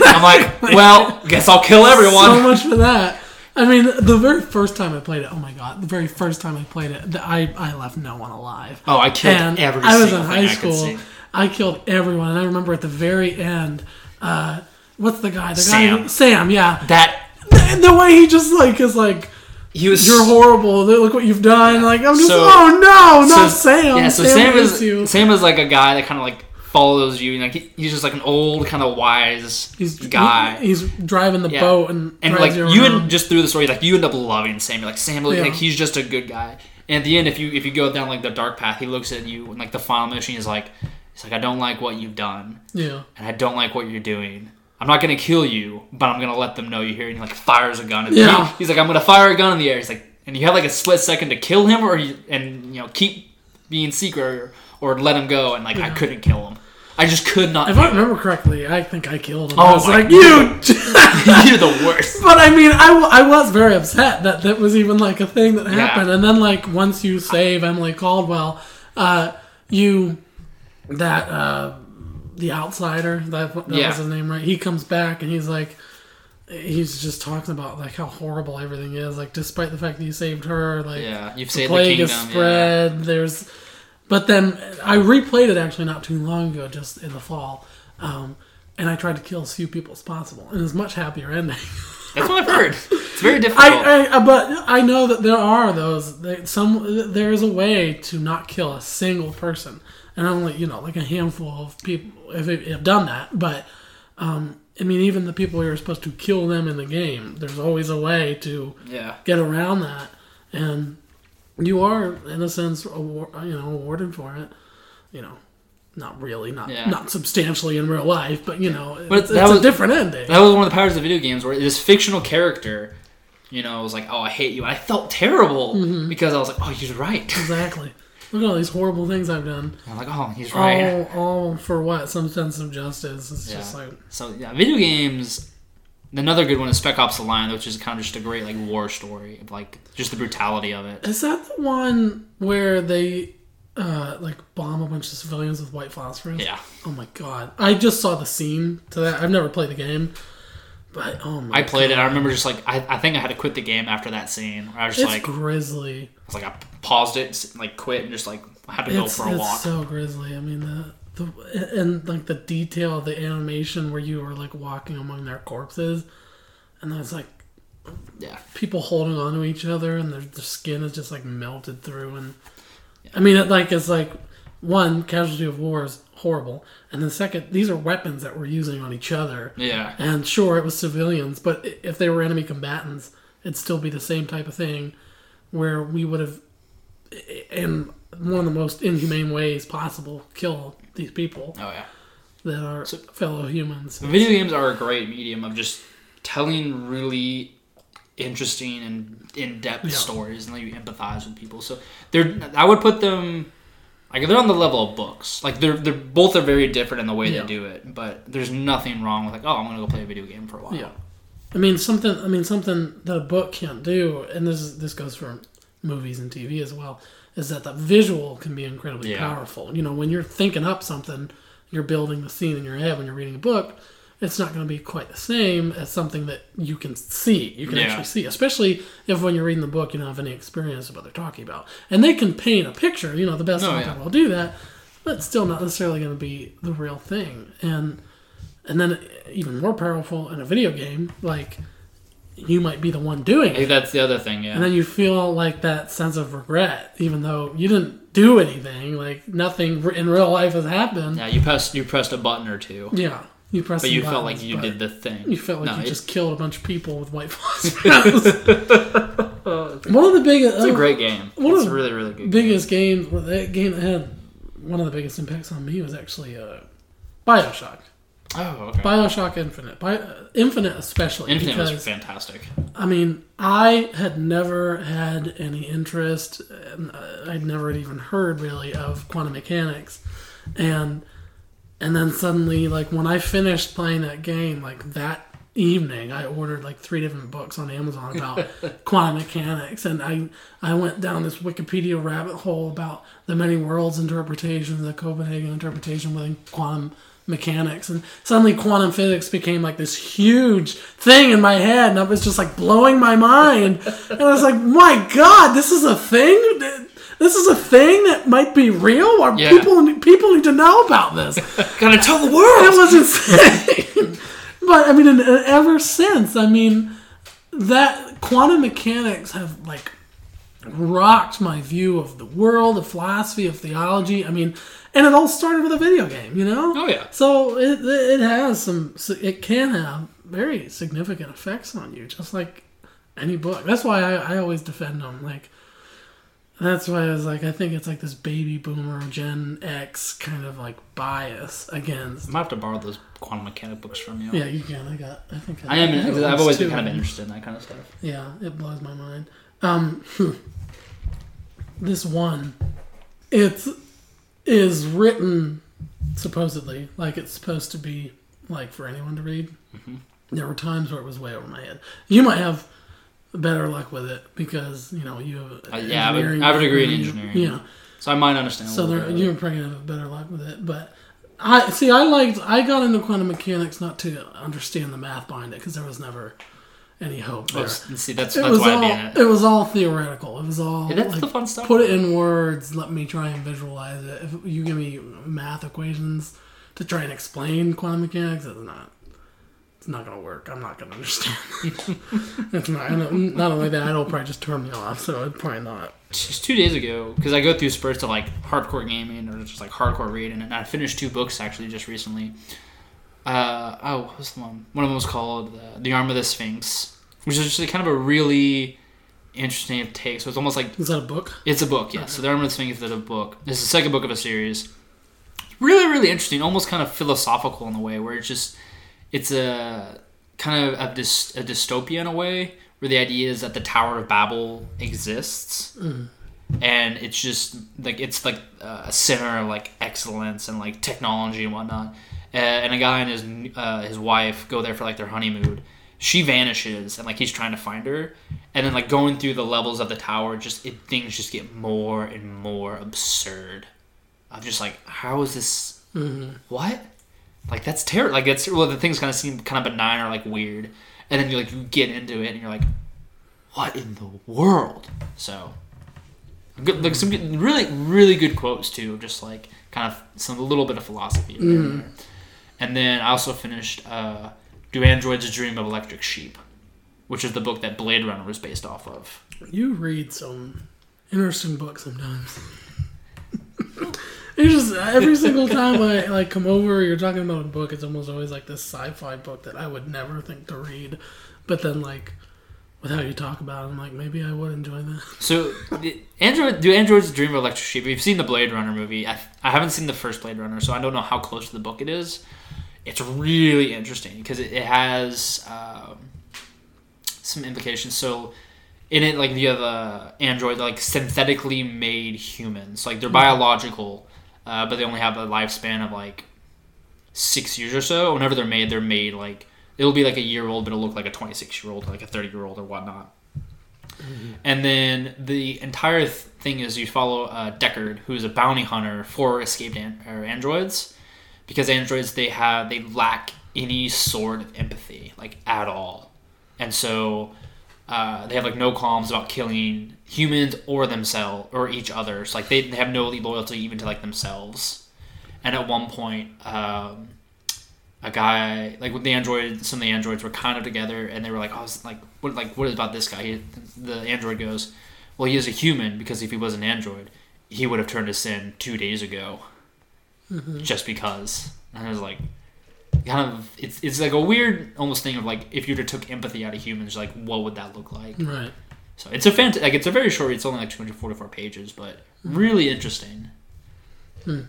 I'm like well, guess I'll kill everyone. so much for that. I mean, the very first time I played it, oh my god, the very first time I played it, I, I left no one alive. Oh, I killed and every I was in high I school. I killed everyone, and I remember at the very end, uh, what's the guy? The Sam. guy, Sam. Yeah, That the, the way he just like is like, he was you're horrible. Look what you've done. Like I'm just, So- oh no, not so- Sam. Yeah, so Sam, Sam, is you. Sam is like a guy that kind of like follows you, and like he, he's just like an old kind of wise He's guy. he- he's driving the Yeah. boat and and like you you end just through the story, like you end up loving Sam. You're like Sam, like, Yeah. like he's just a good guy. And at the end, if you if you go down like the dark path, he looks at you and like the final mission is like, he's like, I don't like what you've done, yeah. and I don't like what you're doing. I'm not gonna kill you, but I'm gonna let them know you're here. And he like fires a gun. And Yeah. he- he's like, I'm gonna fire a gun in the air. He's like, and you have like a split second to kill him, or you, and you know keep being secret, or, or let him go. And like I couldn't kill him. I just could not. If I remember correctly, I think I killed him. Oh I was like, you. you're the worst. But I mean, I, w- I was very upset that that was even like a thing that happened. And then like once you save Emily Kaldwin, uh, you that uh, the outsider that, that Yeah. was his name right. He comes back and he's like, he's just talking about like how horrible everything is. Like despite the fact that you saved her, like Yeah, you've the saved the plague kingdom. is yeah. spread. There's, but then I replayed it actually not too long ago, just in the fall. Um, and I tried to kill as few people as possible, and it's a much happier ending. That's what I've heard. It's very difficult. I, I, but I know that there are those. Some there is a way to not kill a single person, and only you know like a handful of people have, have done that. But um, I mean, even the people you're supposed to kill them in the game, there's always a way to yeah. get around that, and you are in a sense award, you know awarded for it. You know, not really, not Yeah. not substantially in real life, but you know, But it's, that it's was- a different ending. That was one of the powers of video games where this fictional character, you know, was like, "Oh, I hate you," and I felt terrible Mm-hmm. because I was like, "Oh, he's right." exactly. Look at all these horrible things I've done. I'm like, "Oh, he's right." All, all for what? Some sense of justice. It's just like So yeah, video games. Another good one is Spec Ops: The Line, which is kind of just a great like war story of like just the brutality of it. is that the one where they uh like bomb a bunch of civilians with white phosphorus? Yeah, Oh my god! I just saw the scene to that. I've never played the game, but oh my! I played god. it. I remember just like I, I think I had to quit the game after that scene. I was It's just like, grisly. I was like, I paused it, like quit, and just like had to go It's, for a it's walk. so grisly. I mean the. The, and like the detail of the animation where you were like walking among their corpses and there's like yeah, people holding on to each other and their, their skin is just like melted through and i mean it like it's like one casualty of war is horrible and then second these are weapons that we're using on each other yeah, and sure it was civilians but if they were enemy combatants it'd still be the same type of thing where we would have in one of the most inhumane ways possible kill these people oh yeah. that are fellow humans Video games are a great medium of just telling really interesting and in-depth Yeah. stories, and then you empathize with people. So they're, I would put them, like they're on the level of books. Like they're they're both are very different in the way Yeah. they do it, but there's nothing wrong with like, oh, I'm gonna go play a video game for a while. Yeah. I mean something. I mean something that a book can't do, and this is, this goes for movies and TV as well. Is that the visual can be incredibly Yeah. powerful. You know, when you're thinking up something, you're building the scene in your head. When you're reading a book, it's not going to be quite the same as something that you can see. You can Yeah. actually see, especially if when you're reading the book, you don't have any experience of what they're talking about, and they can paint a picture. You know, the best Oh, yeah. will do that, but still not necessarily going to be the real thing. And and then even more powerful in a video game, like you might be the one doing it, that's the other thing. Yeah. and then you feel like that sense of regret, even though you didn't do anything. Like nothing in real life has happened. yeah, you pressed you pressed a button or two, Yeah, you pressed. but you felt like you did the thing. You felt like No, you just killed a bunch of people with white phosphorus. one of the biggest. It's a great game. One of It's the a really really good. biggest game. Well, that game that had one of the biggest impacts on me was actually uh, Bioshock. Oh, okay. Bioshock Infinite. Bi- uh, Infinite especially Infinite because was fantastic. I mean I had never had any interest. And uh, I'd never even heard really of quantum mechanics, and and then suddenly like when I finished playing that game like that evening I ordered like three different books on Amazon about quantum mechanics and I I went down this Wikipedia rabbit hole about the many worlds interpretation the Copenhagen interpretation within quantum mechanics. And suddenly quantum physics became like this huge thing in my head and I was just like blowing my mind. And I was like my god this is a thing? This is a thing that might be real? Or Yeah. people people need to know about this? Gotta tell the world. It was insane. But I mean ever since I mean that quantum mechanics have like rocked my view of the world, of philosophy, of theology. I mean, and it all started with a video game, you know. Oh, yeah. So it it has some. It can have very significant effects on you, just like any book. That's why I, I always defend them. Like that's why I was like, I think it's like this baby boomer Gen X kind of like bias against. I might have to borrow those quantum mechanic books from you. Yeah, you can. I got. I think I am. have I've always been kind of interested in that kind of stuff. Yeah, it blows my mind. Um, this one, it is written supposedly like it's supposed to be like for anyone to read. Mm-hmm. There were times where it was way over my head. You might have better luck with it because you know you have. Uh, yeah, I have a- I have a degree in engineering. Yeah, So I might understand. a so there, bit. you're probably gonna have better luck with it, but. I see. I liked. I got into quantum mechanics not to understand the math behind it because there was never any hope Oh, there. s- see, that's It that's was why all. Be it. Uh, it was all theoretical. It was all. Yeah, that's like, the fun stuff. Put it in words. Let me try and visualize it. If you give me math equations to try and explain quantum mechanics, it's not. It's not gonna work. I'm not gonna understand. it's not. I Not only that, it'll probably just turn me off. So it's probably not. just two days ago because I go through spurts of like hardcore gaming or just like hardcore reading, and I finished two books actually just recently. Uh, oh, what was the one? One of them was called uh, "The Arm of the Sphinx," which is just kind of a really interesting take. So it's almost like Is that a book? it's a book, yes. So "The Arm of the Sphinx" is a book. It's the second book of a series. Really, really interesting. Almost kind of philosophical in a way, where it's just it's a kind of a, dys- a dystopia in a way, where the idea is that the Tower of Babel exists, and it's just like it's like a center of like excellence and like technology and whatnot. Uh, and a guy and his uh, his wife go there for like their honeymoon. She vanishes, and like he's trying to find her, and then like going through the levels of the tower, just it, things just get more and more absurd. I'm just like, how is this? What? Like that's terrible. Like it's well, the things kind of seem kind of benign or like weird, and then you like you get into it, and you're like, what in the world? So, good, like some good, really really good quotes too, just like kind of some a little bit of philosophy. there. And then I also finished uh, "Do Androids Dream of Electric Sheep," which is the book that Blade Runner was based off of. You read some interesting books sometimes. It's just every single time I like come over, you're talking about a book. It's almost always like this sci-fi book that I would never think to read, but then like with how you talk about it, I'm like maybe I would enjoy that. So, Android, do androids dream of electric sheep? We've seen the Blade Runner movie. I, I haven't seen the first Blade Runner, so I don't know how close to the book it is. It's really interesting because it, it has um, some implications. So, in it, like you have uh, android like synthetically made humans, like they're biological, uh, but they only have a lifespan of like six years or so. Whenever they're made, they're made like it'll be like a year old, but it'll look like a twenty six year old, like a thirty year old or whatnot. And then the entire th- thing is you follow uh, Deckard, who is a bounty hunter for escaped an- or androids, because androids they have they lack any sort of empathy, like at all, and so uh, they have like no qualms about killing humans or themselves or each other. So like they, they have no loyalty even to like themselves. And at one point, um, a guy like with the android, some of the androids were kind of together, and they were like, "Oh, like what like what is about this guy?" He, the android goes, "Well, he is a human because if he was an android, he would have turned us in two days ago, mm-hmm. just because." And I was like, kind of, it's it's like a weird almost thing of like if you took empathy out of humans, like what would that look like? Right. So it's a fant- like it's a very short. It's only like 244 pages, but mm-hmm. really interesting. Hmm.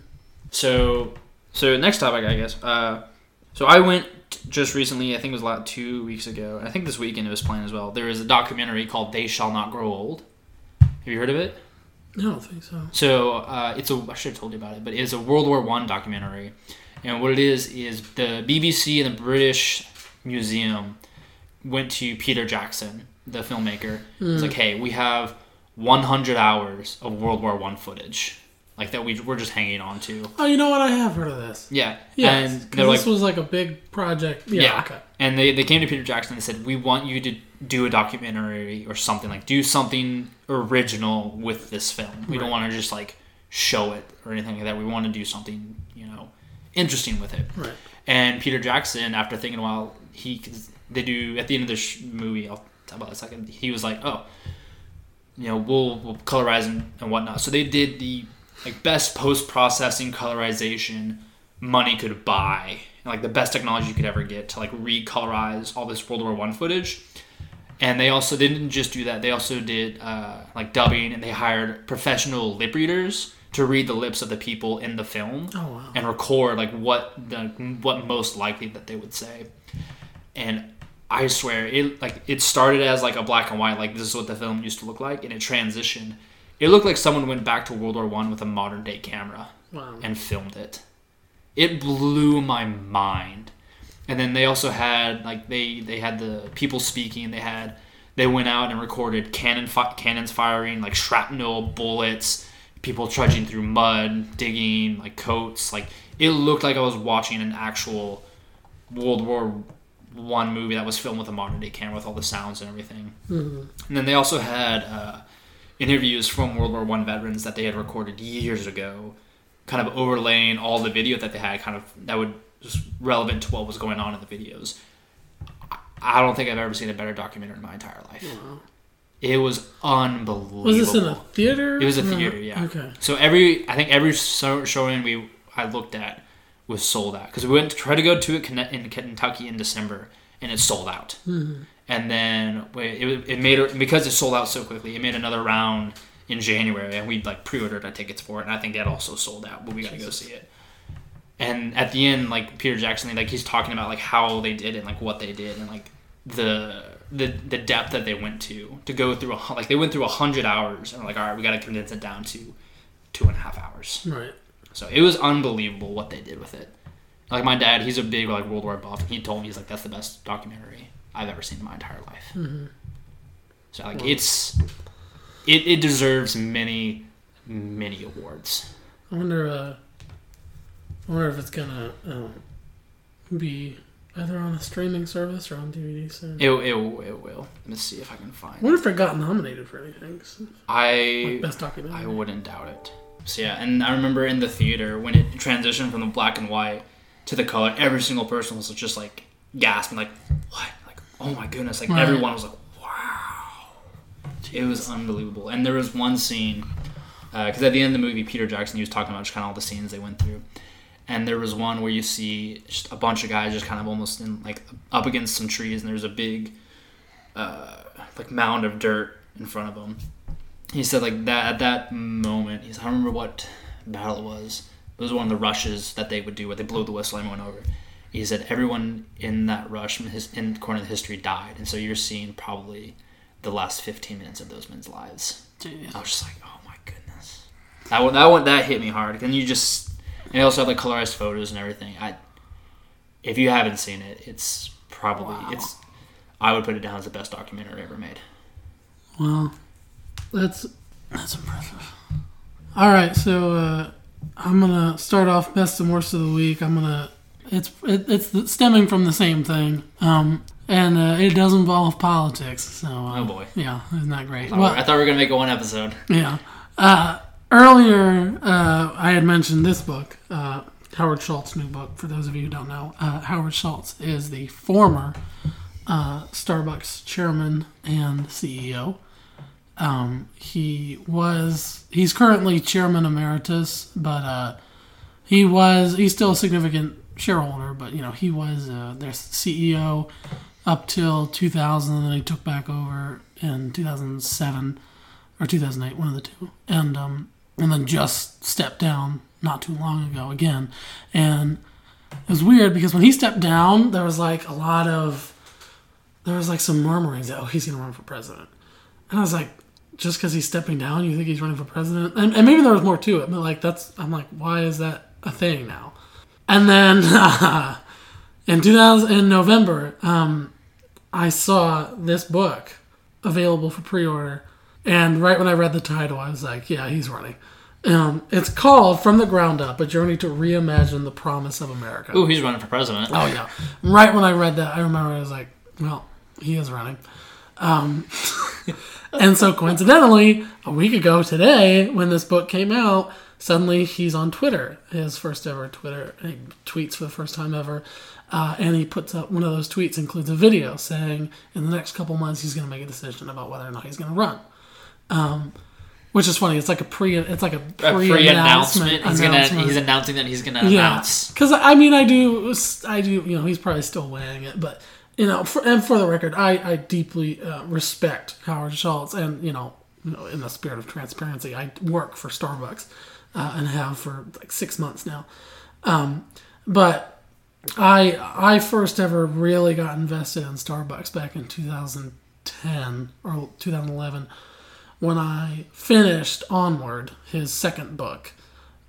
So, so next topic, I guess. Uh, so I went just recently. I think it was about two weeks ago. I think this weekend it was playing as well. There is a documentary called "They Shall Not Grow Old." Have you heard of it? No, I don't think so. So uh, it's a I should have told you about it, but it's a World War One documentary, and what it is is the BBC and the British Museum went to Peter Jackson, the filmmaker. It's like, hey, we have 100 hours of World War One footage. Like that we we're just hanging on to. Oh, you know what? I have heard of this. Yeah, Yeah, and because like, this was like a big project. Yeah. yeah, Okay. and they they came to Peter Jackson and they said, we want you to do a documentary or something like do something original with this film. We don't want to just like show it or anything like that. We want to do something you know interesting with it. Right. And Peter Jackson, after thinking a while, he they do at the end of the movie. I'll talk about in a second. He was like, "Oh, you know, we'll, we'll colorize and, and whatnot." So they did the like best post processing colorization money could buy, and, like the best technology you could ever get to like recolorize all this World War One footage. And they also they didn't just do that; they also did uh, like dubbing, and they hired professional lip readers to read the lips of the people in the film Oh wow. and record like what the what most likely that they would say. And I swear it like it started as like a black and white like this is what the film used to look like and it transitioned. It looked like someone went back to World War 1 with a modern day camera Wow. and filmed it. It blew my mind. And then they also had like they they had the people speaking. They had they went out and recorded cannon fi- cannons firing like shrapnel bullets, people trudging through mud, digging like coats. Like it looked like I was watching an actual World War One movie that was filmed with a modern day camera with all the sounds and everything. Mhm. And then they also had uh, interviews from World War One veterans that they had recorded years ago, kind of overlaying all the video that they had, kind of that would just relevant to what was going on in the videos. I- I don't think I've ever seen a better documentary in my entire life. Wow. It was unbelievable. Was this in a theater? It was a No. theater, yeah. Okay. So every, I think every showing we I looked at was sold out because we went to try to go to it in Kentucky in December and it sold out. Mhm. And then it, it made it because it sold out so quickly. It made another round in January and we like pre-ordered our tickets for it and I think that also sold out. But we got to go see it. And at the end, like Peter Jackson, like he's talking about like how they did and, like what they did, and like the the the depth that they went to to go through a like they went through a hundred hours and like all right, we got to condense it down to two and a half hours. Right. So it was unbelievable what they did with it. Like my dad, he's a big like World War buff, and he told me he's like that's the best documentary I've ever seen in my entire life. Mhm. So like Wow. it's it, it deserves many many awards. I wonder. Uh, I wonder if it's gonna um, be either on a streaming service or on DVD soon. It, it, it will. Let me see if I can I find. wonder if it got nominated for anything. Like I best documentary. I wouldn't doubt it. So yeah, and I remember in the theater when it transitioned from the black and white to the color, every single person was just like gasping, like what? Oh my goodness! Like Right. everyone was like wow. It was unbelievable. And there was one scene because at the end of the movie, Peter Jackson he was talking about just kind of all the scenes they went through. And there was one where you see just a bunch of guys just kind of almost in like up against some trees, and there's a big uh, like mound of dirt in front of them. He said like that at that moment. He's I don't remember what battle it was. It was one of the rushes that they would do where they blow the whistle and went over. He said everyone in that rush in his in corner of history died, and so you're seeing probably the last 15 minutes of those men's lives. I was just like, oh my goodness. That one, that one, that hit me hard. And you just, and they also have like colorized photos and everything. I, if you haven't seen it, it's probably Wow. it's. I would put it down as the best documentary ever made. Well, that's that's impressive. All right, so uh, I'm gonna start off best and worst of the week. I'm gonna it's it, it's stemming from the same thing, um, and uh, it does involve politics. So uh, Oh, boy. yeah, isn't that great? I thought, Well, I thought we were gonna make it one episode. yeah. Uh, earlier, uh, I had mentioned this book, uh, Howard Schultz's new book. For those of you who don't know, uh, Howard Schultz is the former uh, Starbucks chairman and CEO. Um, he was he's currently chairman emeritus, but uh, he was he's still a significant shareholder. But you know he was uh, their CEO up till 2000, and then he took back over in 2007 or 2008, one of the two, and um, and then just stepped down not too long ago again, and it was weird because when he stepped down, there was like a lot of there was like some murmurings that oh he's gonna run for president, and I was like, just because he's stepping down, you think he's running for president, and, and maybe there was more to it, but like that's I'm like, why is that a thing now? And then in 2000 in November, um, I saw this book available for pre-order, and right when I read the title, I was like, yeah, he's running. Um, it's called From the Ground Up: A Journey to Reimagine the Promise of America. Ooh, he's running for president. Oh yeah. Right when I read that, I remember I was like, well, he is running. Um, and so coincidentally, a week ago today, when this book came out, suddenly he's on Twitter, his first ever Twitter. He tweets for the first time ever. Uh, and he puts up one of those tweets includes a video saying in the next couple months he's going to make a decision about whether or not he's going to run. Um, which is funny. It's like a pre. It's like a pre announcement. He's gonna. He's announcing that he's gonna Yeah, announce. because I mean, I do, I do. You know, he's probably still weighing it, but you know, for, and for the record, I, I deeply uh, respect Howard Schultz, and you know, you know, in the spirit of transparency, I work for Starbucks uh, and have for like six months now. Um, but I I first ever really got invested in Starbucks back in 2010 or 2011 when I finished Onward, his second book.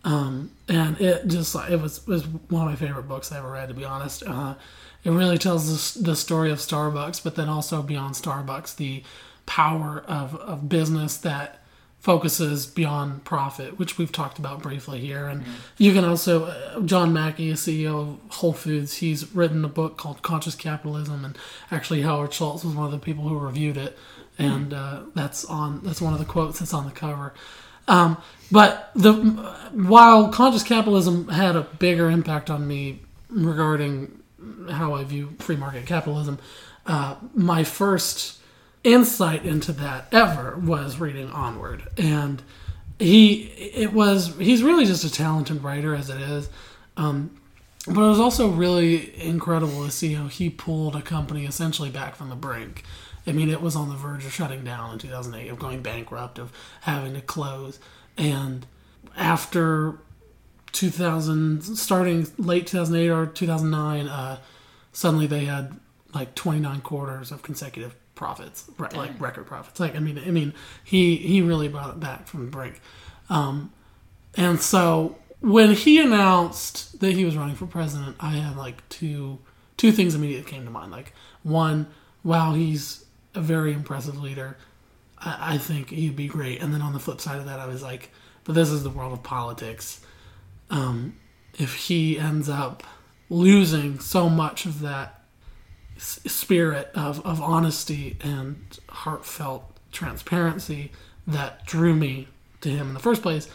Um, and it just it was was one of my favorite books I ever read. To be honest, uh, it really tells the, the story of Starbucks, but then also beyond Starbucks, the power of of business that focuses beyond profit, which we've talked about briefly here. And you can also uh, John Mackey, CEO of Whole Foods, he's written a book called Conscious Capitalism, and actually Howard Schultz was one of the people who reviewed it, and uh, that's on that's one of the quotes that's on the cover. Um, but the while conscious capitalism had a bigger impact on me regarding how I view free market capitalism, uh, my first insight into that ever was reading Onward, and he it was he's really just a talented writer as it is. Um, but it was also really incredible to see how he pulled a company essentially back from the brink. I mean, it was on the verge of shutting down in 2008, of going bankrupt, of having to close. And after 2000, starting late 2008 or 2009, uh, suddenly they had like 29 quarters of consecutive profits, right, like record profits. Like, I mean, I mean, he he really brought it back from the brink. Um, and so when he announced that he was running for president, I had like two two things immediately came to mind. Like one, wow, he's a very impressive leader. I, I think he'd be great. And then on the flip side of that, I was like, but this is the world of politics. Um, if he ends up losing so much of that spirit of, of honesty and heartfelt transparency that drew me to him in the first place,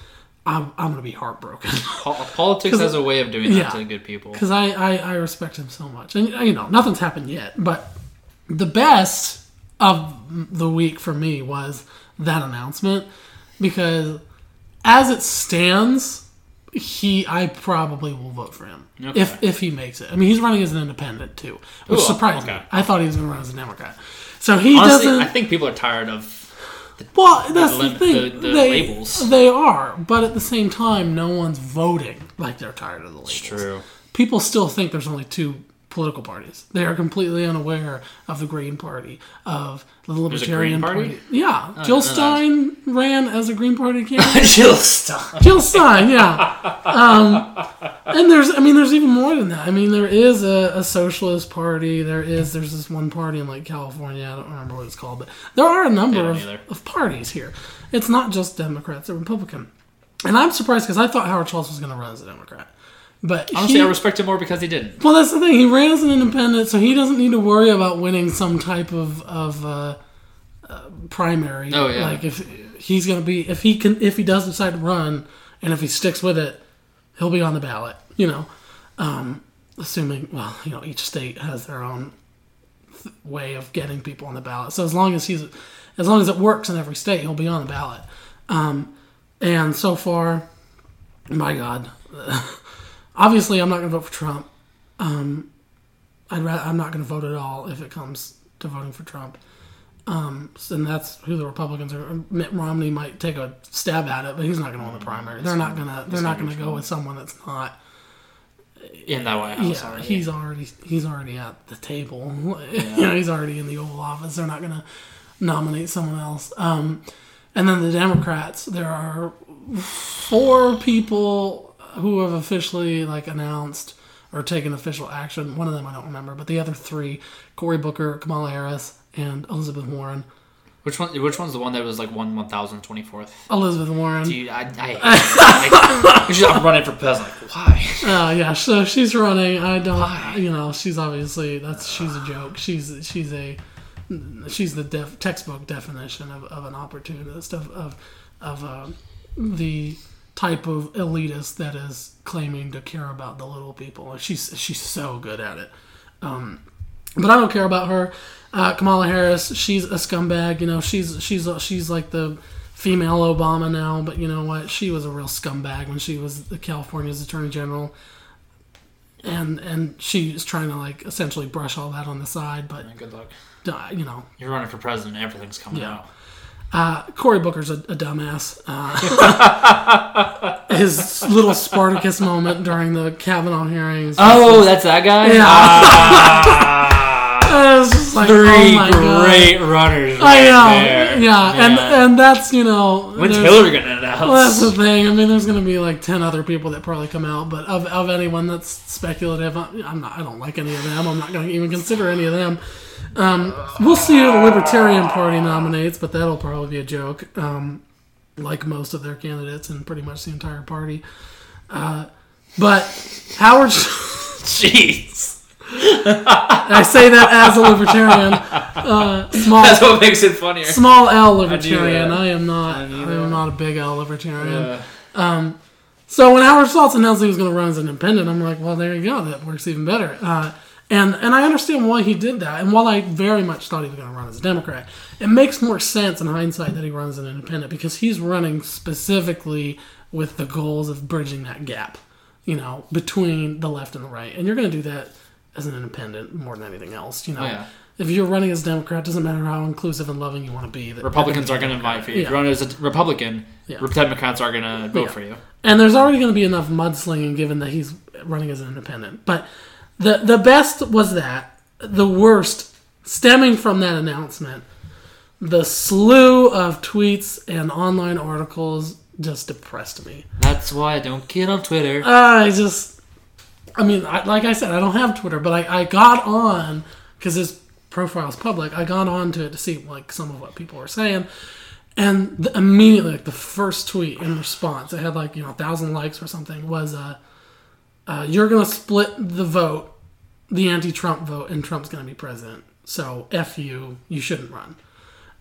I'm, I'm going to be heartbroken. Politics has a way of doing that to good people. because I, I, I respect him so much. And, you know, nothing's happened yet. But the best of the week for me was that announcement because as it stands, he I probably will vote for him Okay. if if he makes it. I mean, he's running as an independent too, which Ooh, surprised okay. me. I thought he was going to run as a Democrat. So he Honestly, doesn't. I think people are tired of. Well, that's the, lim- thing. the- the they, labels. They are, but at the same time, no one's voting like they're tired of the labels. True. People still think there's only two political parties. They are completely unaware of the Green Party, of the Libertarian Green Party? Yeah, I Jill Stein ran as a Green Party candidate. Jill Stein. Jill Stein, yeah. Um, and there's, I mean, there's even more than that. I mean, there is a, a socialist party. There is, there's this one party in like California. I don't remember what it's called, but there are a number of, of parties here. It's not just Democrats or Republican. And I'm surprised because I thought Howard Schultz was going to run as a Democrat. But Honestly, he, I respect him more because he didn't. well, that's the thing. He ran as an independent, so he doesn't need to worry about winning some type of of uh, uh, primary. Oh, yeah. Like if he's gonna be, if he can, if he does decide to run, and if he sticks with it, he'll be on the ballot. You know, um, assuming well, you know, each state has their own th- way of getting people on the ballot. So as long as he's, as long as it works in every state, he'll be on the ballot. Um, and so far, my God. obviously I'm not going to vote for Trump. Um, I'd ra- I'm not going to vote at all if it comes to voting for Trump. Um, and that's who the Republicans are. Mitt Romney might take a stab at it, but he's not going to win the primary. They're not going to. They're not going to go with someone that's not. In that way, Yeah, sorry. he's already he's already at the table. you know, he's already in the Oval Office. They're not going to nominate someone else. Um, and then the Democrats, there are four people who have officially like announced or taken official action. One of them I don't remember, but the other three: Cory Booker, Kamala Harris, and Elizabeth Warren. Which one? Which one's the one that was like one one thousand twenty fourth? Elizabeth Warren. Dude, I, I, I she's I'm running for president. Like, why? Oh yeah, so she's running. I don't, Why? you know, she's obviously that's she's a joke. She's she's a she's the def, textbook definition of, of an opportunist of of of uh, the type of elitist that is claiming to care about the little people. She's she's so good at it. Um, but I don't care about her. Uh, Kamala Harris, she's a scumbag. You know, she's she's she's like the female Obama now. But you know what? She was a real scumbag when she was the California's Attorney General, and and she's trying to like essentially brush all that on the side. But Good luck. uh, you know, You're running for president. Everything's coming Yeah. out. Uh, Cory Booker's a, a dumbass. Uh, his little Spartacus moment during the Kavanaugh hearings. Oh, that's that guy. Yeah. Ah, like, three oh my God. great runners. I know, there. yeah, and and that's you know, when's Hillary gonna announce? Well, that's the thing. I mean, there's going to be like ten other people that probably come out, but of, of anyone that's speculative, I- I'm not. I don't like any of them. I'm not going to even consider any of them. Um, we'll see who the Libertarian Party nominates, but that'll probably be a joke, um, like most of their candidates and pretty much the entire party. Uh, but Howard, Jeez, I say that as a Libertarian, uh, small that's what makes it funnier. small L Libertarian. that. I am not. I I, am not a big L Libertarian. Uh, So when Howard Schultz announced he was going to run as an independent, I'm like, well, there you go. That works even better. Uh, and and I understand why he did that. And while I very much thought he was going to run as a Democrat, it makes more sense in hindsight that he runs as an independent because he's running specifically with the goals of bridging that gap, you know, between the left and the right. And you're going to do that as an independent more than anything else. You know, Oh, yeah. if you're running as a Democrat, doesn't matter how inclusive and loving you want to be. That Republicans are going to invite for you. If you run as a Republican, Yeah. Democrats are going to vote for you. And there's already going to be enough mudslinging given that he's running as an independent. But the the best was that the worst stemming from that announcement, the slew of tweets and online articles just depressed me. That's why I don't get on Twitter. Ah, I just, I mean, I, like I said, I don't have Twitter, but I, I got on because his profile's public. I got on to it to see like some of what people were saying, and the, immediately, like the first tweet in response, it had like you know a thousand likes or something. Was uh, uh, you're gonna split the vote, the anti-Trump vote, and Trump's gonna be president. So f you, you shouldn't run.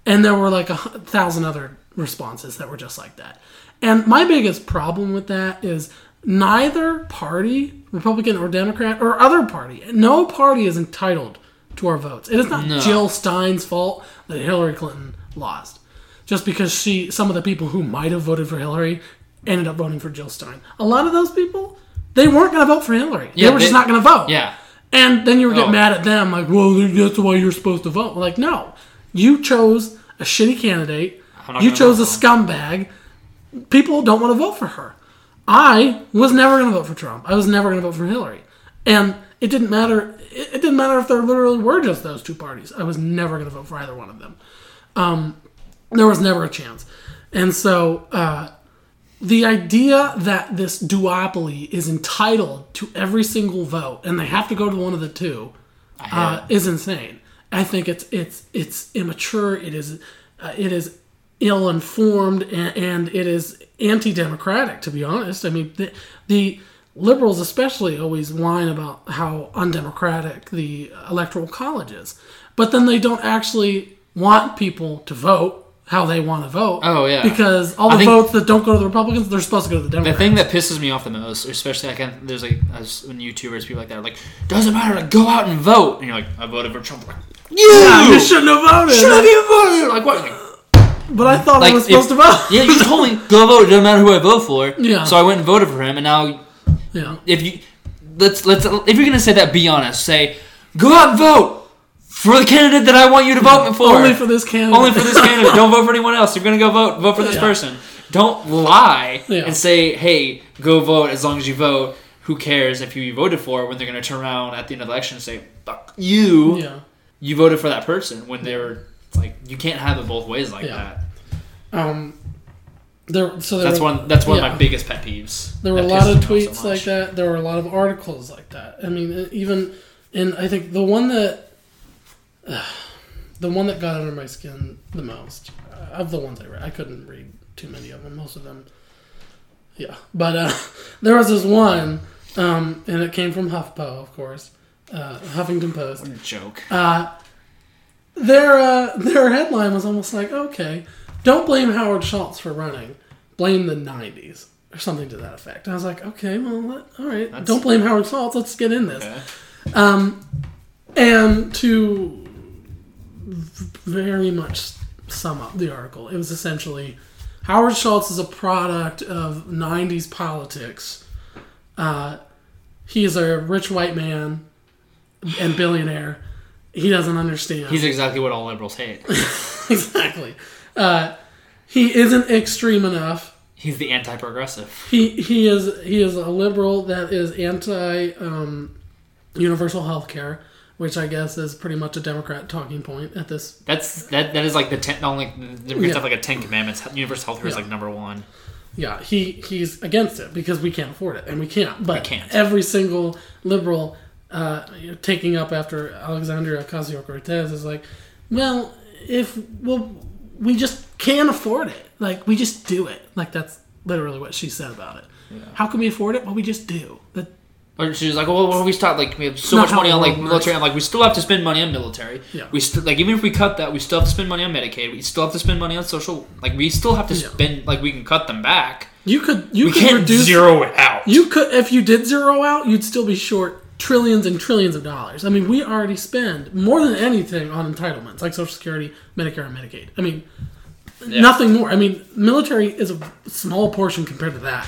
And there were like a thousand other responses that were just like that. And my biggest problem with that is neither party, Republican or Democrat or other party, no party is entitled to our votes. It is not No. Jill Stein's fault that Hillary Clinton lost. Just because she, some of the people who might have voted for Hillary ended up voting for Jill Stein. A lot of those people, they weren't going to vote for Hillary. Yeah, they were just not going to vote. Yeah. And then you were getting Oh. mad at them, like, well, that's why you're supposed to vote. Like, no. You chose a shitty candidate. You chose a scumbag. People don't want to vote for her. I was never going to vote for Trump. I was never going to vote for Hillary. And it didn't matter. It, it didn't matter if there literally were just those two parties. I was never going to vote for either one of them. Um, there was never a chance. And so uh, the idea that this duopoly is entitled to every single vote and they have to go to one of the two uh, is insane. I think it's it's it's immature. It is uh, it is ill informed and, and it is anti democratic. To be honest, I mean the, the liberals especially always whine about how undemocratic the electoral college is, but then they don't actually want people to vote how they want to vote. Oh, yeah. because all the votes that don't go to the Republicans, they're supposed to go to the Democrats. The thing that pisses me off the most, especially like there's like as when YouTubers people like that are like, doesn't matter, like go out and vote, and you're like, I voted for Trump. Like, you, yeah, you shouldn't have voted. should have voted. Like what? But I thought like, I was if- supposed to vote. yeah, you told me go vote. It doesn't matter who I vote for. Yeah. So I went and voted for him, and now Yeah. if you let's let's if you're gonna say that, be honest. Say go out and vote for the candidate that I want you to vote for. Only for this candidate. Only for this candidate. Don't vote for anyone else. You're gonna go vote. Vote for this Yeah. person. Don't lie Yeah. and say, "Hey, go vote." As long as you vote, who cares if you voted for? When they're gonna turn around at the end of the election and say, "Fuck you." Yeah. You voted for that person when they were like you can't have it both ways like Yeah. that. Um. There. So there That's were, one. That's one of my biggest pet peeves. There were a lot of pisses me off tweets so like that. There were a lot of articles like that. I mean, even and I think the one that the one that got under my skin the most uh, of the ones I read. I couldn't read too many of them. Most of them, yeah. But uh, there was this one, um, and it came from HuffPo, of course, uh, Huffington Post. What a joke. Uh, their uh, their headline was almost like, okay, don't blame Howard Schultz for running, blame the '90s or something to that effect. I was like, okay, well, let, all right, That's- don't blame Howard Schultz. Let's get in this. Okay. Um, and to very much sum up the article, it was essentially Howard Schultz is a product of 90s politics. Uh, he is a rich white man and billionaire. He doesn't understand. He's exactly what all liberals hate. exactly. Uh, he isn't extreme enough. He's the anti-progressive. He he is he is a liberal that is anti um, universal health care, which I guess is pretty much a Democrat talking point at this. That's that. That is like the ten. Only there's Yeah. stuff like a Ten Commandments. Universal health care is like number one. Yeah, he he's against it because we can't afford it, and we can't. But can't. every single liberal uh, taking up after Alexandria Ocasio Cortez is like, well, if well, we just can't afford it. Like we just do it. Like that's literally what she said about it. How can we afford it? Well, we just do. That Or she's like, well, we start like we have so Not much money on like military. I'm like, we still have to spend money on military. Yeah. We still like even if we cut that, we still have to spend money on Medicaid. We still have to spend money on social. Like we still have to Yeah. spend. Like we can cut them back. you could you We could can't reduce zero it out. You could, if you did zero out, you'd still be short trillions and trillions of dollars. I mean, we already spend more than anything on entitlements like Social Security, Medicare, and Medicaid. I mean, Yeah. nothing more. I mean, military is a small portion compared to that.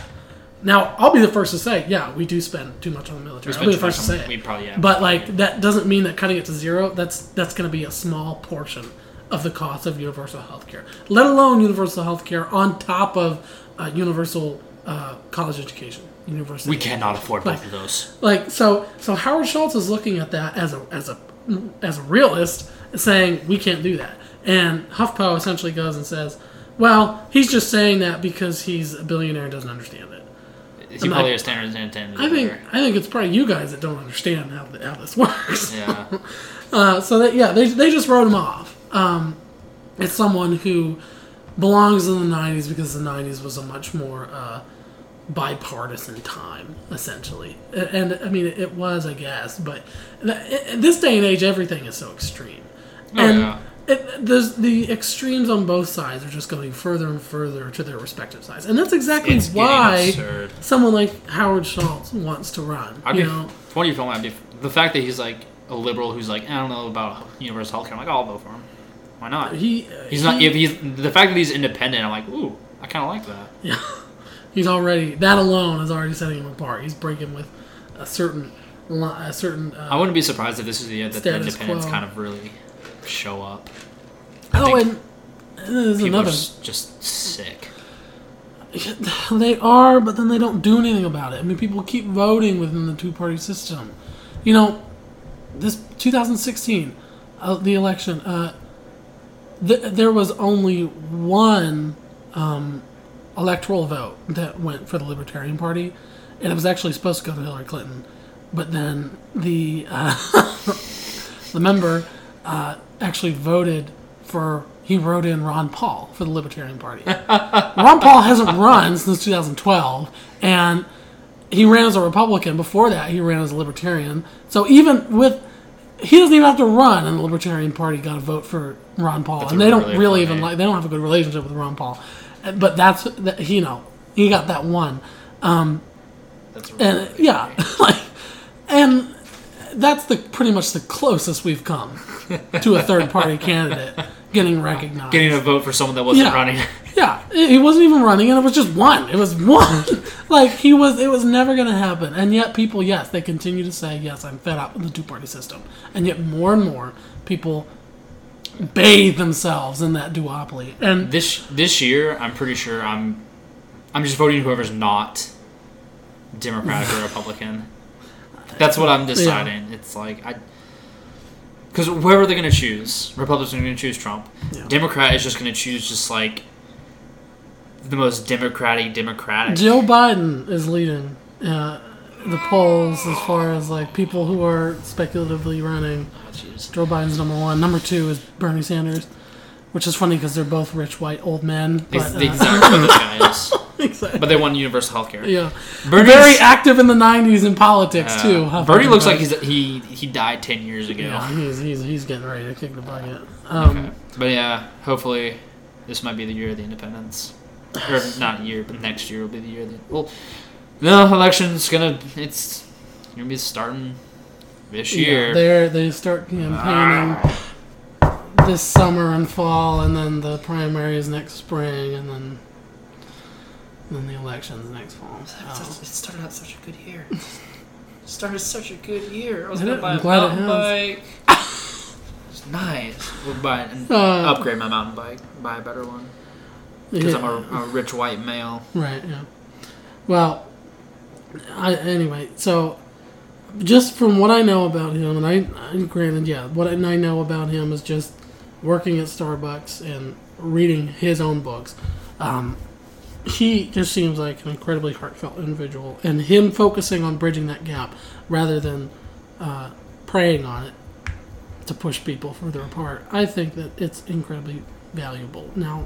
Now, I'll be the first to say, yeah, we do spend too much on the military. I'll be the first to say we it. probably- yeah. But like, that doesn't mean that cutting it to zero. That's that's going to be a small portion of the cost of universal health care. Let alone universal health care on top of uh, universal uh, college education, university. We cannot afford both of those. Like so, so Howard Schultz is looking at that as a as a as a realist, saying we can't do that. And HuffPo essentially goes and says, "Well, he's just saying that because he's a billionaire and doesn't understand it." He I'm probably like- standard intended? I think I think it's probably you guys that don't understand how, how this works. Yeah. Uh, so that yeah, they, they just wrote him off. Um, it's someone who belongs in the '90s because the '90s was a much more uh, bipartisan time, essentially. A- And, I mean, it was, I guess, but in this day and age, everything is so extreme. Oh, and yeah. it, the extremes on both sides are just going further and further to their respective sides, and that's exactly It's why someone like Howard Schultz wants to run. I'd you be, know, you feel? I'd be, the fact that he's like a liberal who's like, I don't know about universal healthcare. I'm like, oh, I'll vote for him. Why not? he He's not. he- If he's the fact that he's independent, I'm like, ooh, I kind of like that. Yeah, he's already that alone is already setting him apart. He's breaking with a certain, a certain. I Uh, wouldn't be surprised if this is the year that the independents quo. kind of really show up. oh, and, and there's another. are just sick. They are, but then they don't do anything about it. I mean, people keep voting within the two-party system. You know, this 2016, uh, the election, uh, th- there was only one um, electoral vote that went for the Libertarian Party, and it was actually supposed to go to Hillary Clinton, but then the uh, the member uh, actually voted for. He wrote in Ron Paul for the Libertarian Party. Ron Paul hasn't run since 2012, and he ran as a Republican. Before that, he ran as a Libertarian. So even with he doesn't even have to run, and the Libertarian Party got a vote for Ron Paul, That's and they don't really really funny- even like they don't have a good relationship with Ron Paul. But that's that, you know he got that one, um, That's and really yeah, like, and that's the pretty much the closest we've come to a third party candidate getting recognized. getting a vote for someone that wasn't Yeah. running. Yeah, he wasn't even running, and it was just one. It was one. like he was. It was never going to happen, and yet people, yes, they continue to say, yes, I'm fed up with the two-party system, and yet more and more people bathe themselves in that duopoly. And this this year, I'm pretty sure I'm I'm just voting whoever's not Democratic or Republican. That's what I'm deciding. It's like I because whoever they're gonna choose, Republicans are gonna choose Trump. Yeah. Democrat is just gonna choose just like the most democratic democratic. Joe Biden is leading. Uh, the polls as far as like people who are speculatively running. Oh. Joe Biden's number one. Number two is Bernie Sanders, which is funny because they're both rich white old men. But, uh, exactly what this guy is. exactly. But they want universal health care. yeah, Bernie's- very active in the '90s in politics Uh, too. How Bernie looks like he's he he died ten years ago. Yeah, he's, he's he's getting ready to kick the bucket. Um, Okay. But yeah, hopefully this might be the year of the independence. Or not year, but next year will be the year of the well no, election's gonna it's gonna be starting this Yeah, year. they they start campaigning this summer and fall, and then the primaries next spring, and then then the elections next fall. Oh. It started out such a good year. It started such a good year. I was gonna buy I'm a glad mountain has. bike. it's nice. We'll buy and Uh, upgrade my mountain bike, buy a better one. Yeah. Because I'm a, a rich white male. Right. Yeah. Well, I anyway. So, just from what I know about him, and I, granted, yeah, what I know about him is just working at Starbucks and reading his own books. Um, he just seems like an incredibly heartfelt individual, and him focusing on bridging that gap rather than uh, preying on it to push people further apart. I think that it's incredibly valuable. Now,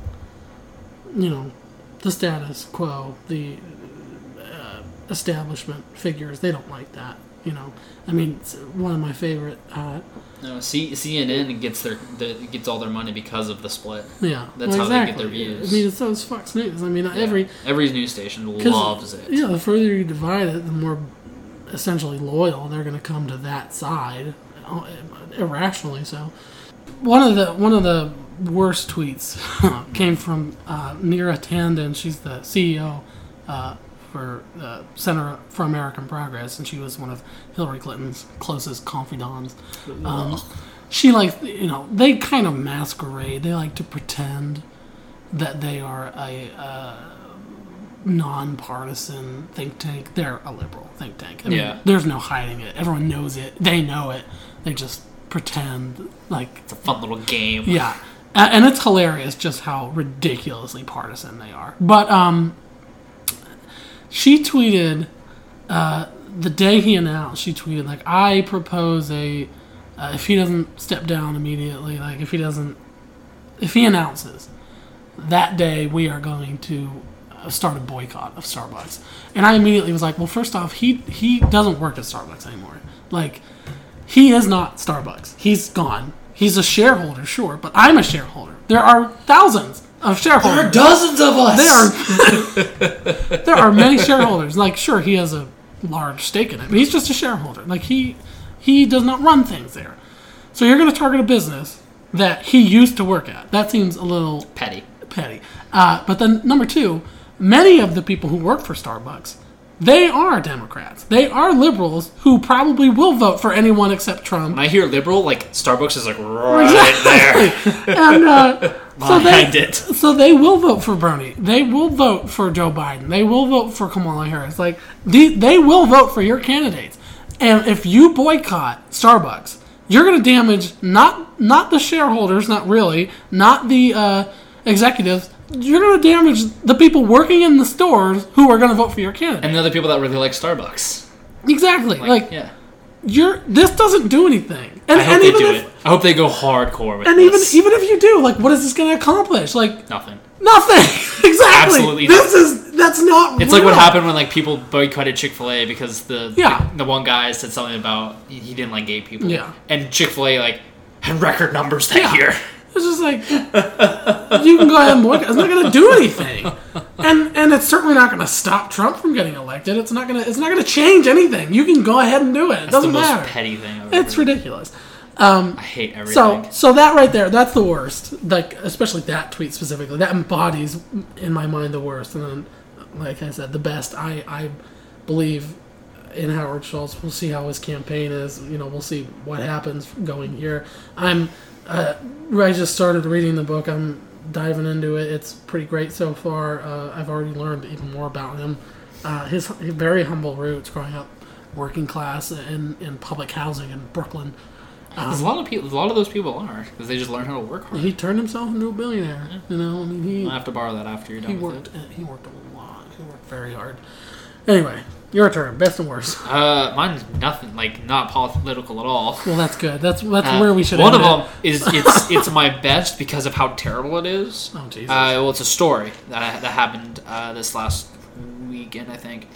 you know, the status quo, the establishment figures, they don't like that. You know, I mean, it's one of my favorite. Uh, No, C- CNN gets their the, gets all their money because of the split. yeah, That's how they get their views. I mean, it's those Fox News. I mean, Yeah. every every news station loves it. Yeah, the further you divide it, the more essentially loyal they're going to come to that side, uh, irrationally so. One of the one of the worst tweets came from uh, Neera Tanden. She's the CEO uh, for the Center for American Progress, and she was one of Hillary Clinton's closest confidants. Um, she like you know they kind of masquerade. They like to pretend that they are a. Uh, nonpartisan think tank. They're a liberal think tank. I mean, Yeah. There's no hiding it. Everyone knows it. They know it. They just pretend like It's a fun little game. yeah. And it's hilarious just how ridiculously partisan they are. But um she tweeted uh the day he announced, she tweeted like I propose a uh, if he doesn't step down immediately, like if he doesn't if he announces that day we are going to uh, start a boycott of Starbucks. And I immediately was like, well, first off, he he doesn't work at Starbucks anymore. Like he is not Starbucks. He's gone. He's a shareholder, sure, but I'm a shareholder. There are thousands of shareholders. dozens of us. There are there are many shareholders. Like, sure, he has a large stake in it, but he's just a shareholder. Like he he does not run things there. So you're going to target a business that he used to work at. That seems a little petty. petty. Uh, but then number two, many of the people who work for Starbucks, they are Democrats. They are liberals who probably will vote for anyone except Trump. When I hear liberal, like Starbucks is like right there. and uh, so they it. so they will vote for Bernie. They will vote for Joe Biden. They will vote for Kamala Harris. Like the, they will vote for your candidates. And if you boycott Starbucks, you're going to damage not not the shareholders, not really, not the uh, executives. You're going to damage the people working in the stores who are going to vote for your candidate. And the other people that really like Starbucks. exactly. Like, yeah. You're this doesn't do anything. And, I hope and they even do if, it. I hope they go hardcore with And even this. even if you do, like, what is this going to accomplish? Like, nothing. Nothing. exactly. Absolutely This is that's not. It's like what happened when like people boycotted Chick Fil A because the, Yeah. the the one guy said something about he he didn't like gay people. Yeah. And Chick Fil A like had record numbers that Yeah. year. It's just like you can go ahead and boycott. It's not going to do anything, and and it's certainly not going to stop Trump from getting elected. It's not going to. It's not going to change anything. You can go ahead and do it. It It's doesn't the most matter. petty thing. I've It's ever- ridiculous. Um, I hate everything. so so that right there, that's the worst. Like especially that tweet specifically, that embodies in my mind the worst. And then, like I said, the best. I I believe in Howard Schultz. We'll see how his campaign is. You know, we'll see what happens going here. I'm. Uh, I just started reading the book. I'm diving into it. It's pretty great so far. Uh, I've already learned even more about him. Uh, his, his very humble roots, growing up working class in, in public housing in Brooklyn. There's a lot of people. A lot of those people are because they just learn how to work hard. He turned himself into a billionaire. You know, I mean, he I have to borrow that after you're done he with worked it. he worked a lot. He worked very hard. Anyway, Your turn. Best and worst. Uh, mine's nothing like not political at all. Well, that's good. That's that's Uh, where we should. One of it. them is it's it's my best because of how terrible it is. Oh Jesus. Uh, well, it's a story that that happened uh, this last weekend, I think.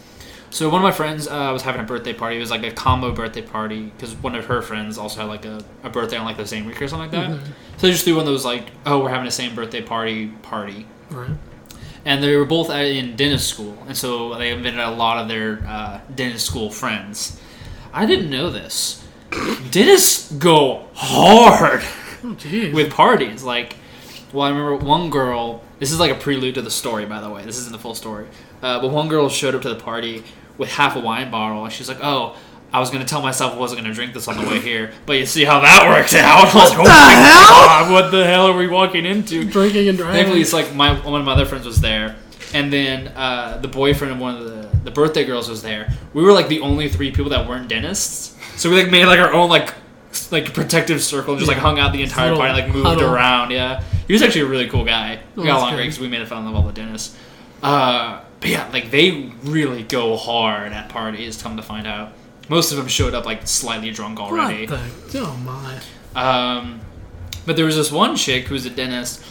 So one of my friends uh, was having a birthday party. It was like a combo birthday party because one of her friends also had like a, a birthday on like the same week or something like that. Mm-hmm. So they just threw one of those like, oh, we're having the same birthday party party, right. And they were both in dentist school, and so they invited a lot of their uh, dentist school friends. I didn't know this. Dentists go hard Oh with parties. Like, well, I remember one girl. This is like a prelude to the story, by the way. This isn't the full story. Uh, but one girl showed up to the party with half a wine bottle, and she's like, "Oh, I was gonna tell myself I wasn't gonna drink this on the way here, but you see how that worked out." Was like, "Oh the hell?" god, what the hell are we walking into?" Drinking and driving. Thankfully, it's like my one of my other friends was there, and then uh, the boyfriend of one of the the birthday girls was there. We were like the only three people that weren't dentists, so we like made like our own like like protective circle, and just like hung out the entire party, like moved huddle. around. Yeah, he was actually a really cool guy. We got along great because we made it fun of all the dentists. Uh, but yeah, like they really go hard at parties. Come to find out, most of them showed up like slightly drunk already. What the? Oh my. Um, but there was this one chick who was a dentist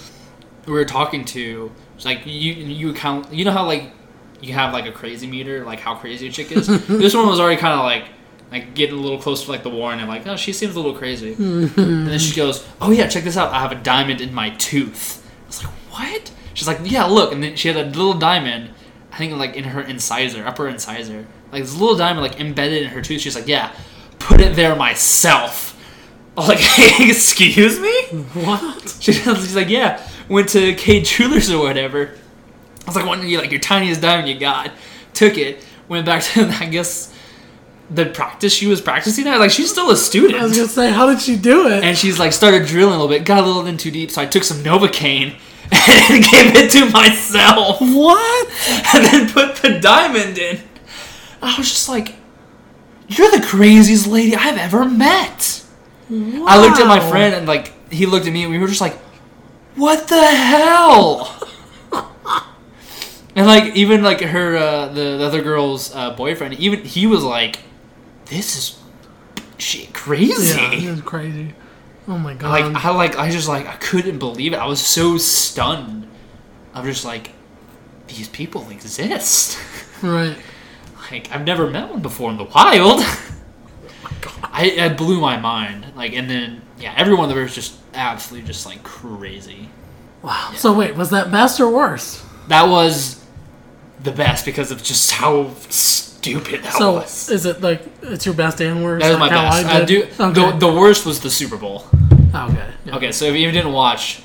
we were talking to. It's like you you count. You know how like you have like a crazy meter, like how crazy a chick is. this one was already kind of like like getting a little close to like the warren and I'm like oh she seems a little crazy. and then she goes oh yeah check this out I have a diamond in my tooth. I was like what? She's like yeah look and then she had a little diamond. I think like in her incisor, upper incisor, like this little diamond like embedded in her tooth. She's like yeah, put it there myself. I was like, excuse me? What? She- She's like, yeah, went to Kay Jewelers or whatever. I was like, one you like your tiniest diamond you got, took it, went back to I guess the practice she was practicing at. Like she's still a I was student, gonna say, how did she do it? and she's like started drilling a little bit, got a little in too deep, so I took some Novocaine and gave it to myself, what? and then put the diamond in. I was just like, you're the craziest lady I've ever met. I looked at my friend and like he looked at me and we were just like, "What the hell?" and like even like her uh, the, the other girl's uh, boyfriend, even he was like, "This is shit crazy." Yeah, it was crazy. Oh my god. Like I like I just like I couldn't believe it. I was so stunned. I'm just like, these people exist. right. Like I've never met one before in the wild. Oh I it blew my mind. Like and then yeah, everyone there was just absolutely just like crazy. Wow. So wait, was that best or worse? That was the best because of just how stupid that so was. is it like it's your best and worst? That was my best. I I do, okay. the, the worst was the Super Bowl. okay. yeah. Okay, so if you didn't watch,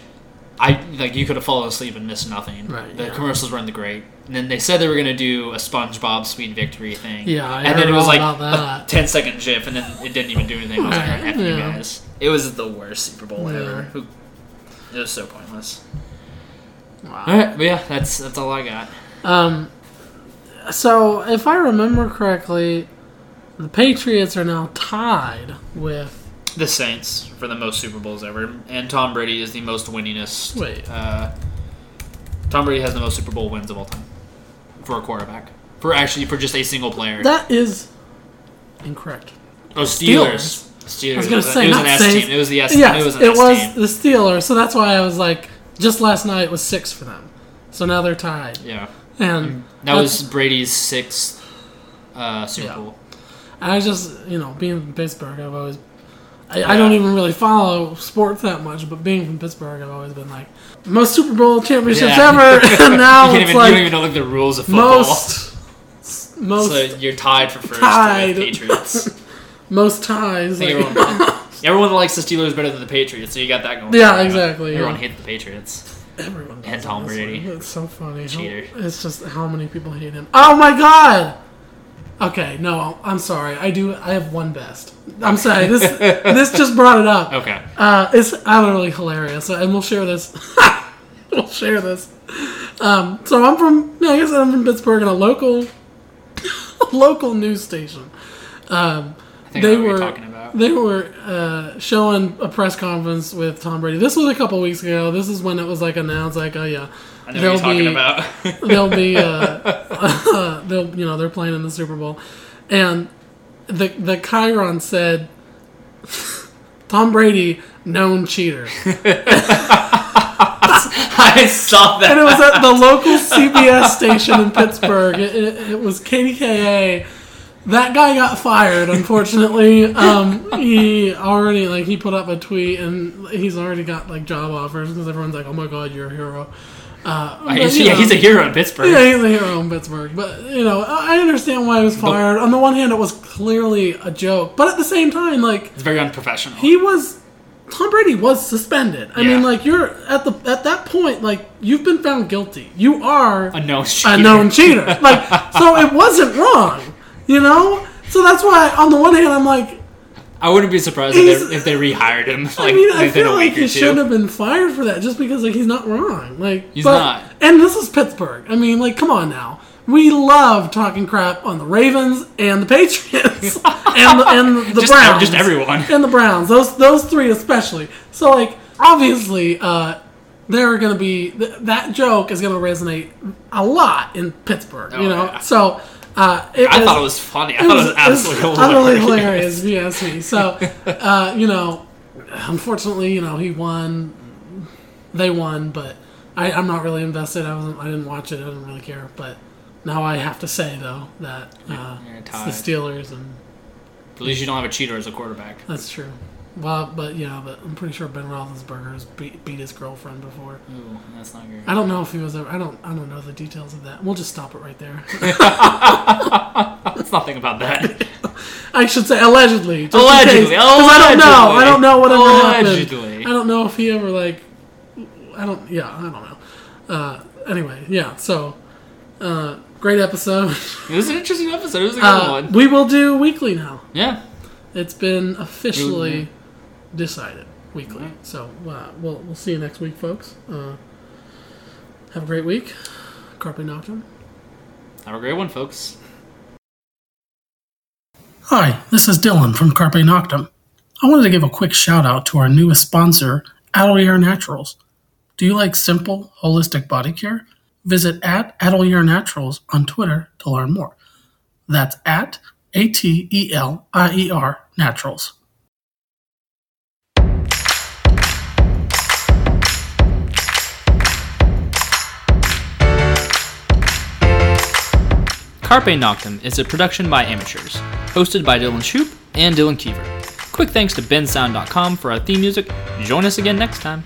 I like you could have fallen asleep and missed nothing. Right, The yeah. commercials weren't the great. And then they said they were gonna do a SpongeBob Sweet Victory thing. Yeah, I and then it was like a that. 10 second gif, and then it didn't even do anything. I was like, Right, F you guys. It was the worst Super Bowl Yeah. ever. It was so pointless. Wow. All right, but yeah, that's that's all I got. Um. So if I remember correctly, the Patriots are now tied with. The Saints for the most Super Bowls ever, and Tom Brady is the most winningest. Wait. Uh, Tom Brady has the most Super Bowl wins of all time for a quarterback. For actually for just a single player. That is incorrect. oh, Steelers. Steelers. I was gonna say it was not an S team. It was the S. Yes, it was it S was team. the Steelers. So that's why I was like, just last night was six for them. So now they're tied, Yeah, and that was Brady's sixth uh, Super Yeah. Bowl. I was just, you know, being from Pittsburgh, I've always. I, I don't even really follow sports that much, but being from Pittsburgh, I've always been like most Super Bowl championships Yeah. ever, and now you, can't it's even, like you don't even know like the rules of football. most most so you're tied for first Tied. Patriots. most ties. Like- everyone, everyone likes the Steelers better than the Patriots, so you got that going. Yeah, exactly, Everyone yeah. hates the Patriots. Everyone And Tom Brady. It's so funny. How- Cheater. it's just how many people hate him. Oh my god. Okay, no, I'm sorry. I do. I have one best. I'm sorry. This this just brought it up. Okay. Uh, it's utterly hilarious, and we'll share this. we'll share this. Um, so I'm from. Yeah, I guess I'm from Pittsburgh, and a local, local news station. Um, They were- talking about. they were uh, showing a press conference with Tom Brady. This was a couple weeks ago. This is when it was like announced, like, oh yeah, I know what you're talking about. they'll be, uh, they'll, you know, they're playing in the Super Bowl, and the the Chiron said, Tom Brady, known cheater, I saw that. and it was at the local CBS station in Pittsburgh. It, it, it was KDKA. That guy got fired, unfortunately. Um, he already like he put up a tweet and he's already got like job offers because everyone's like, "Oh my god, you're a hero." Uh, but, He's- yeah, know, he's a hero in Pittsburgh. yeah, he's a hero in Pittsburgh. But you know, I understand why he was fired. On the one hand, it was clearly a joke, but at the same time, like It's very unprofessional. he was Tom Brady was suspended. I Yeah. mean, like you're at the at that point, like you've been found guilty. You are a known a known cheater. Like so, it wasn't wrong. You know. So that's why, on the one hand, I'm like, I wouldn't be surprised if they, if they rehired him. Like, I mean, I feel like he shouldn't have been fired for that, just because like he's not wrong. Like He's but- not. And this is Pittsburgh. I mean, like, come on now. We love talking crap on the Ravens and the Patriots and the, and the Just- Browns, just everyone. and the Browns. Those those three especially. So like, obviously, uh, they're gonna be th- that joke is gonna resonate a lot in Pittsburgh. Oh, you know, yeah. so. Uh, it I was- thought it was funny. I thought it was absolutely it's utterly hilarious. if you ask me. So, uh, you know, unfortunately, you know, he won. They won, but I, I'm not really invested. I wasn't. I didn't watch it. I didn't really care. But now I have to say though that uh, it's the Steelers, and At least you don't have a cheater as a quarterback. that's true. Well, but yeah, but I'm pretty sure Ben Roethlisberger has beat, beat his girlfriend before. Ooh, that's not good. I don't know if he was ever. I don't. I don't know the details of that. We'll just stop it right there. Let's not think about that. I should say allegedly. Allegedly, in case, 'cause I don't know. I don't know whatever happened. Allegedly. I don't know if he ever like. I don't. Yeah, I don't know. Uh, anyway, yeah. So, uh, great episode. It was an interesting episode. It was a good Uh, one. we will do weekly now. Yeah. It's been officially Mhm. Decided weekly. Alright. So uh, we'll we'll see you next week, folks. Uh, have a great week. Carpe Noctem. Have a great one, folks. Hi, this is Dylan from Carpe Noctem. I wanted to give a quick shout out to our newest sponsor, Atelier Naturals. Do you like simple, holistic body care? Visit at Atelier Naturals on Twitter to learn more. That's at A T E L I E R Naturals. Carpe Noctem is a production by amateurs, hosted by Dylan Shoop and Dylan Kiever. Quick thanks to bensound.com for our theme music. Join us again next time.